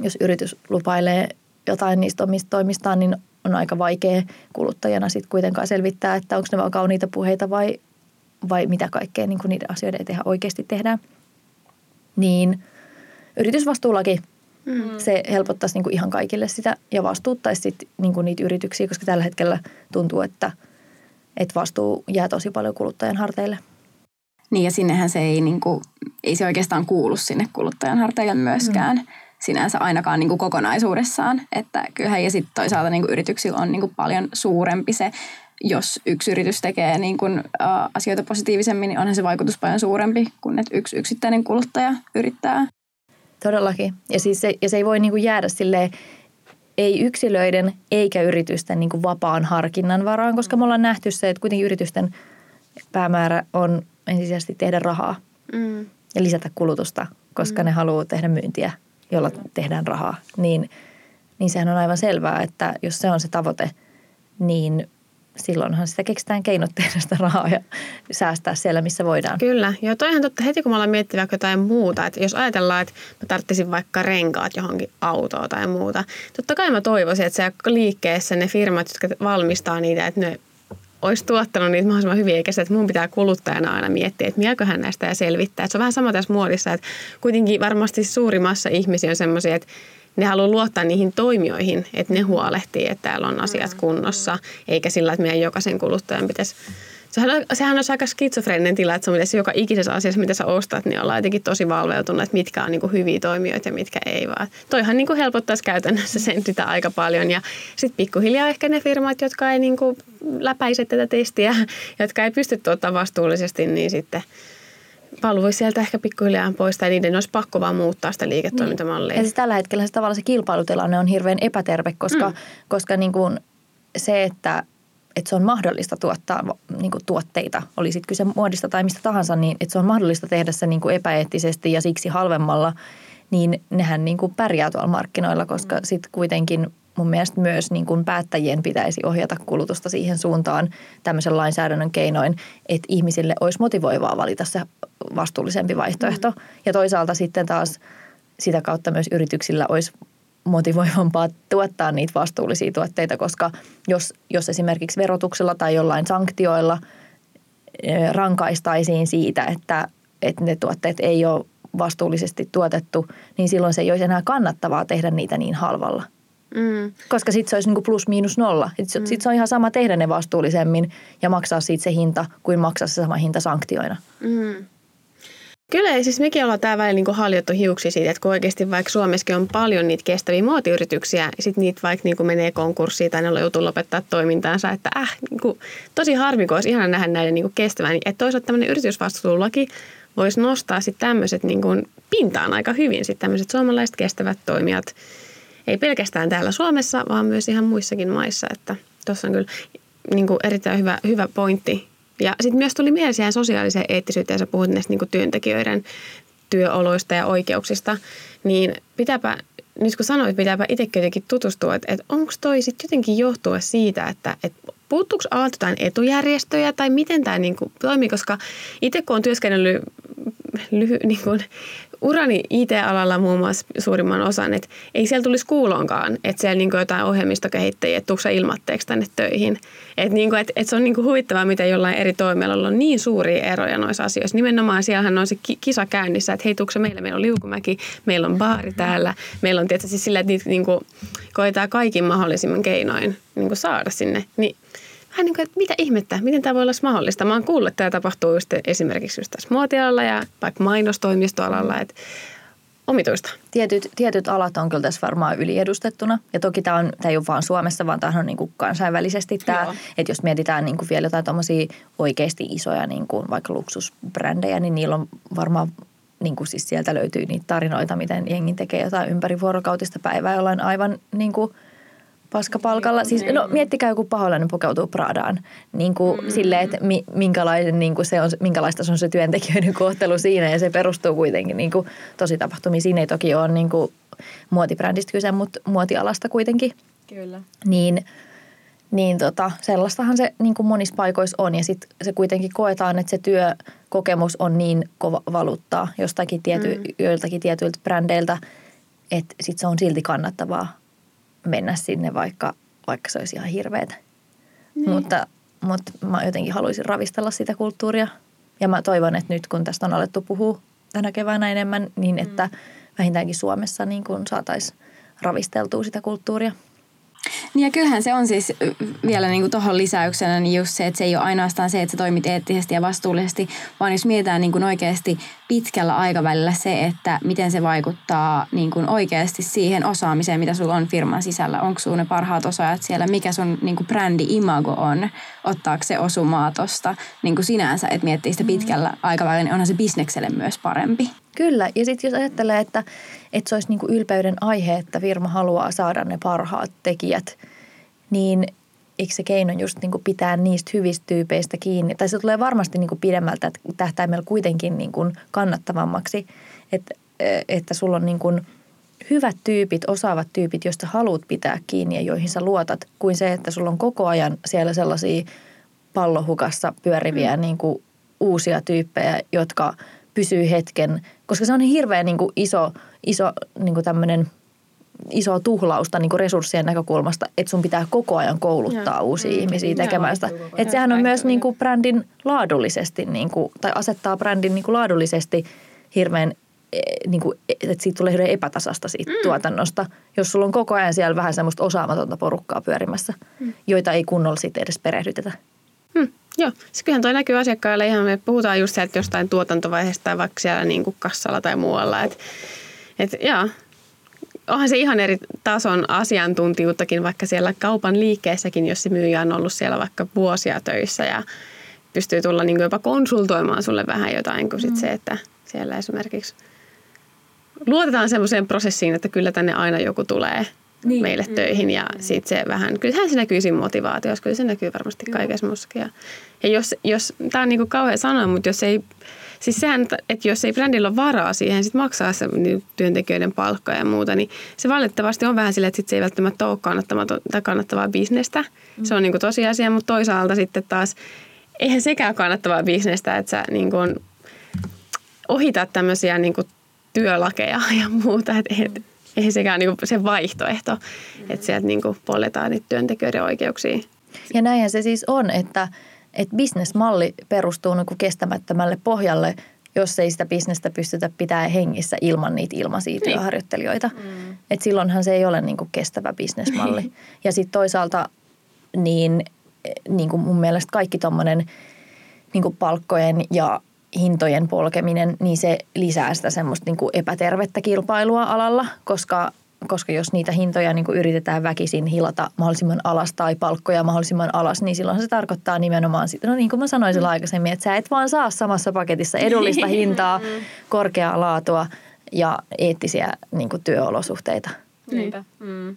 jos yritys lupailee jotain niistä omista toimistaan, niin on aika vaikea kuluttajana sitten kuitenkaan selvittää, että onko ne vaan kauniita puheita vai, vai mitä kaikkea niin kuin niiden asioiden eteen oikeasti tehdään. Niin yritysvastuulaki, mm. se helpottaisi niin kuin ihan kaikille sitä ja vastuuttaisi sit niin kuin niitä yrityksiä, koska tällä hetkellä tuntuu, että, että vastuu jää tosi paljon kuluttajan harteille. Niin ja sinnehän se ei, niin kuin, ei se oikeastaan kuulu sinne kuluttajan harteille myöskään. Mm sinänsä ainakaan niin kuin kokonaisuudessaan. Että kyllähän ja sitten toisaalta niin kuin yrityksillä on niin kuin paljon suurempi se, jos yksi yritys tekee niin kuin, ä, asioita positiivisemmin, niin onhan se vaikutus paljon suurempi kuin että yksi yksittäinen kuluttaja yrittää. Todellakin. Ja, siis se, ja se ei voi niin kuin jäädä silleen, ei yksilöiden eikä yritysten niin kuin vapaan harkinnan varaan, koska me ollaan nähty se, että kuitenkin yritysten päämäärä on ensisijaisesti tehdä rahaa mm. ja lisätä kulutusta, koska mm. ne haluaa tehdä myyntiä jolla tehdään rahaa, niin, niin sehän on aivan selvää, että jos se on se tavoite, niin silloinhan sitä keksitään keinot tehdä sitä rahaa ja säästää siellä, missä voidaan. Kyllä. Ja toihan totta, heti kun me ollaan miettinyt vaikka jotain muuta, että jos ajatellaan, että mä tarvitsisin vaikka renkaat johonkin autoon tai muuta, totta kai mä toivoisin, että se liikkeessä ne firmat, jotka valmistaa niitä, että ne olisi tuottanut niitä mahdollisimman hyvin, eikä se, että mun pitää kuluttajana aina miettiä, että mielköhän näistä ja selvittää. Että se on vähän sama tässä muodissa, että kuitenkin varmasti suuri massa ihmisiä on semmoisia, että ne haluaa luottaa niihin toimijoihin, että ne huolehtii, että täällä on asiat kunnossa, eikä sillä, että meidän jokaisen kuluttajan pitäisi Sehän, on, sehän on aika skitsofreeninen tila, että se joka ikisessä asiassa, mitä sä ostat, niin ollaan jotenkin tosi valveutunut, että mitkä on niin kuin hyviä toimijoita ja mitkä ei vaan. Toihan niin kuin helpottaisi käytännössä sen sitä aika paljon. Ja sitten pikkuhiljaa ehkä ne firmat, jotka ei niin kuin läpäise tätä testiä, jotka ei pysty tuottamaan vastuullisesti, niin sitten paluisi sieltä ehkä pikkuhiljaa pois tai niiden olisi pakko vaan muuttaa sitä liiketoimintamallia. Niin. Ja siis tällä hetkellä se tavallaan se kilpailutilanne on hirveän epäterve, koska, mm. koska niin kuin se, että että se on mahdollista tuottaa niin kuin tuotteita, oli sitten kyse muodista tai mistä tahansa, niin että se on mahdollista tehdä se niin kuin epäeettisesti ja siksi halvemmalla, niin nehän niin kuin pärjää tuolla markkinoilla, koska mm. sitten kuitenkin mun mielestä myös niin kuin päättäjien pitäisi ohjata kulutusta siihen suuntaan tämmöisen lainsäädännön keinoin, että ihmisille olisi motivoivaa valita se vastuullisempi vaihtoehto. Mm. Ja toisaalta sitten taas sitä kautta myös yrityksillä olisi motivoivampaa tuottaa niitä vastuullisia tuotteita, koska jos, jos esimerkiksi verotuksella tai jollain sanktioilla rankaistaisiin siitä, että, että ne tuotteet ei ole vastuullisesti tuotettu, niin silloin se ei olisi enää kannattavaa tehdä niitä niin halvalla. Mm. Koska sitten se olisi niinku plus miinus nolla. Sitten mm. sit se on ihan sama tehdä ne vastuullisemmin ja maksaa siitä se hinta kuin maksaa se sama hinta sanktioina. Mm. Kyllä, siis mekin ollaan täällä välillä niin haljottu hiuksi siitä, että kun oikeasti vaikka Suomessakin on paljon niitä kestäviä muotiyrityksiä, sitten niitä vaikka niin menee konkurssiin tai ne joutuu lopettaa toimintaansa, että äh, niin kuin, tosi harmi, kun olisi ihana nähdä näiden niin kestävän. Että toisaalta tämmöinen yritysvastuulaki voisi nostaa sitten tämmöiset niin pintaan aika hyvin, sitten tämmöiset suomalaiset kestävät toimijat, ei pelkästään täällä Suomessa, vaan myös ihan muissakin maissa, että tuossa on kyllä niin kuin erittäin hyvä, hyvä pointti ja sitten myös tuli mieleen siihen sosiaaliseen eettisyyteen, sä puhut näistä niin työntekijöiden työoloista ja oikeuksista, niin pitääpä, nyt kun sanoit, pitääpä itsekin jotenkin tutustua, että, että onko toi sitten jotenkin johtua siitä, että, että puuttuuko alalta jotain etujärjestöjä tai miten tämä niin toimii, koska itse kun olen työskennellyt lyhy, niin kuin urani IT-alalla muun muassa suurimman osan, että ei siellä tulisi kuulonkaan, että siellä niin jotain ohjelmistokehittäjiä, että tuukse ilmatteeksi tänne töihin. Että niin että, että se on niin huvittavaa, miten jollain eri toimialalla on niin suuria eroja noissa asioissa. Nimenomaan siellähän on se kisa käynnissä, että hei tuukse meille, meillä on liukumäki, meillä on baari täällä, meillä on tietysti siis sillä, että niitä niin kuin, koetaan kaikin mahdollisimman keinoin niin saada sinne. Niin vähän niin kuin, että mitä ihmettä, miten tämä voi olla mahdollista. Mä oon kuullut, että tämä tapahtuu just esimerkiksi just tässä muotialalla ja vaikka mainostoimistoalalla, että omituista. Tietyt, tietyt alat on kyllä tässä varmaan yliedustettuna. Ja toki tämä, on, tämä ei ole vain Suomessa, vaan tämä on niin kuin kansainvälisesti tämä. Että jos mietitään niin kuin vielä jotain tuommoisia oikeasti isoja niin kuin vaikka luksusbrändejä, niin niillä on varmaan niin kuin siis sieltä löytyy niitä tarinoita, miten jengi tekee jotain ympärivuorokautista päivää jollain aivan niin kuin – paskapalkalla. Siis, no miettikää joku paholainen pukeutuu Pradaan. Niin kuin mm. silleen, että mi, minkälainen, niin kuin se on, minkälaista se on se työntekijöiden kohtelu siinä. Ja se perustuu kuitenkin niin kuin, tosi tapahtumiin. Siinä ei toki ole niin kuin, muotibrändistä kyse, mutta muotialasta kuitenkin. Kyllä. Niin, niin tota, sellaistahan se niin kuin monissa paikoissa on. Ja sitten se kuitenkin koetaan, että se työkokemus on niin kova valuuttaa jostakin tiety, mm. joiltakin tietyiltä brändeiltä, että sitten se on silti kannattavaa mennä sinne, vaikka vaikka se olisi ihan hirveetä. Niin. Mutta, mutta mä jotenkin haluaisin ravistella sitä kulttuuria. Ja mä toivon, että nyt kun tästä on alettu puhua tänä keväänä enemmän, niin että mm. vähintäänkin Suomessa niin kun saataisiin ravisteltua sitä kulttuuria. Niin ja kyllähän se on siis vielä niin kuin tuohon lisäyksenä niin just se, että se ei ole ainoastaan se, että sä toimit eettisesti ja vastuullisesti, vaan jos mietitään niin kuin oikeasti pitkällä aikavälillä se, että miten se vaikuttaa niin kuin oikeasti siihen osaamiseen, mitä sulla on firman sisällä. Onko sulla ne parhaat osaajat siellä, mikä sun niin kuin brändi-imago on, ottaako se osumaa tuosta niin kuin sinänsä, että miettii sitä pitkällä aikavälillä, niin onhan se bisnekselle myös parempi. Kyllä, ja sitten jos ajattelee, että, että se olisi niin kuin ylpeyden aihe, että firma haluaa saada ne parhaat tekijät, niin eikö se keino just niin kuin pitää niistä hyvistä tyypeistä kiinni? Tai se tulee varmasti niin kuin pidemmältä tähtäimellä kuitenkin niin kuin kannattavammaksi, että, että sulla on niin kuin hyvät tyypit, osaavat tyypit, joista haluat pitää kiinni ja joihin sä luotat, kuin se, että sulla on koko ajan siellä sellaisia pallohukassa pyöriviä mm. niin kuin uusia tyyppejä, jotka pysyy hetken, koska se on hirveän niin kuin iso, iso niin kuin tämmöinen – isoa tuhlausta niin kuin resurssien näkökulmasta, että sun pitää koko ajan kouluttaa ja. uusia mm. ihmisiä tekemään sitä. Että sehän on myös niin kuin brändin laadullisesti, niin kuin, tai asettaa brändin niin kuin laadullisesti hirveän e, niin kuin, että siitä tulee hirveän epätasasta siitä mm. tuotannosta, jos sulla on koko ajan siellä vähän semmoista osaamatonta porukkaa pyörimässä, mm. joita ei kunnolla sitten edes perehdytetä. Mm. Joo, se kyllähän toi näkyy asiakkaille ihan, me puhutaan just sieltä jostain tuotantovaiheesta tai vaikka siellä niin kuin kassalla tai muualla, että et, joo, onhan se ihan eri tason asiantuntijuuttakin vaikka siellä kaupan liikkeessäkin, jos se myyjä on ollut siellä vaikka vuosia töissä ja pystyy tulla niin jopa konsultoimaan sulle vähän jotain kuin sit mm. se, että siellä esimerkiksi luotetaan semmoiseen prosessiin, että kyllä tänne aina joku tulee niin. meille mm. töihin ja mm. sitten se vähän, kyllähän se näkyy siinä motivaatiossa, kyllä se näkyy varmasti kaikessa muussakin. Ja, ja jos, jos tämä on niin kuin kauhean sanoa, mutta jos ei Siis sehän, että jos ei brändillä ole varaa siihen sit maksaa se niin työntekijöiden palkkaa ja muuta, niin se valitettavasti on vähän silleen, että sit se ei välttämättä ole kannattavaa, kannattavaa bisnestä. Mm. Se on niin kuin tosiasia, mutta toisaalta sitten taas eihän sekään kannattavaa bisnestä, että sä niin kuin ohitat tämmöisiä niin kuin työlakeja ja muuta. Että et, eihän sekään niin kuin se vaihtoehto, että sieltä niin kuin poljetaan niitä työntekijöiden oikeuksia. Ja näinhän se siis on, että – että bisnesmalli perustuu niin kestämättömälle pohjalle, jos ei sitä bisnestä pystytä pitämään hengissä ilman niitä ilmaisia niin. työharjoittelijoita. Mm. Et silloinhan se ei ole niin kuin kestävä bisnesmalli. Ja sitten toisaalta niin, niin kuin mun mielestä kaikki tuommoinen niin palkkojen ja hintojen polkeminen, niin se lisää sitä semmoista niin kuin epätervettä kilpailua alalla, koska koska jos niitä hintoja niin kuin yritetään väkisin hilata mahdollisimman alas tai palkkoja mahdollisimman alas, niin silloin se tarkoittaa nimenomaan sitä, no niin kuin mä sanoin silloin aikaisemmin, että sä et vaan saa samassa paketissa edullista hintaa, korkeaa laatua ja eettisiä niin kuin työolosuhteita. Niinpä. Mm.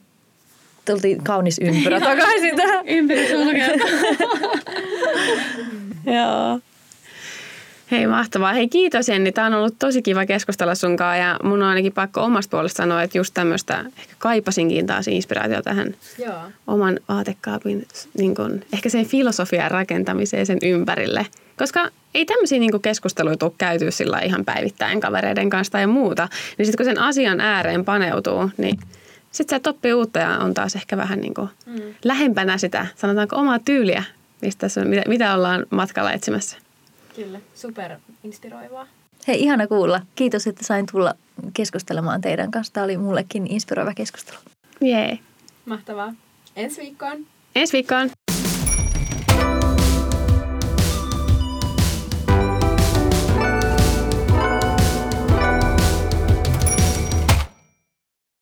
Tultiin kaunis ympyrä takaisin tähän. Ympyrä Joo. Hei mahtavaa. Hei kiitos Jenni. Tämä on ollut tosi kiva keskustella sunkaan ja mun on ainakin pakko omasta puolesta sanoa, että just tämmöistä ehkä kaipasinkin taas inspiraatio tähän Joo. oman vaatekaapin niin kun, ehkä sen filosofian rakentamiseen sen ympärille. Koska ei tämmöisiä niin keskusteluja tule käytyä sillä ihan päivittäin kavereiden kanssa tai muuta. Niin sitten kun sen asian ääreen paneutuu, niin sitten se oppii uutta ja on taas ehkä vähän niin kuin mm. lähempänä sitä, sanotaanko omaa tyyliä, mistä se, mitä, mitä ollaan matkalla etsimässä. Kyllä, super inspiroivaa. Hei, ihana kuulla. Kiitos, että sain tulla keskustelemaan teidän kanssa. Tämä oli mullekin inspiroiva keskustelu. Jee. Mahtavaa. Ensi viikkoon. Ensi viikkoon.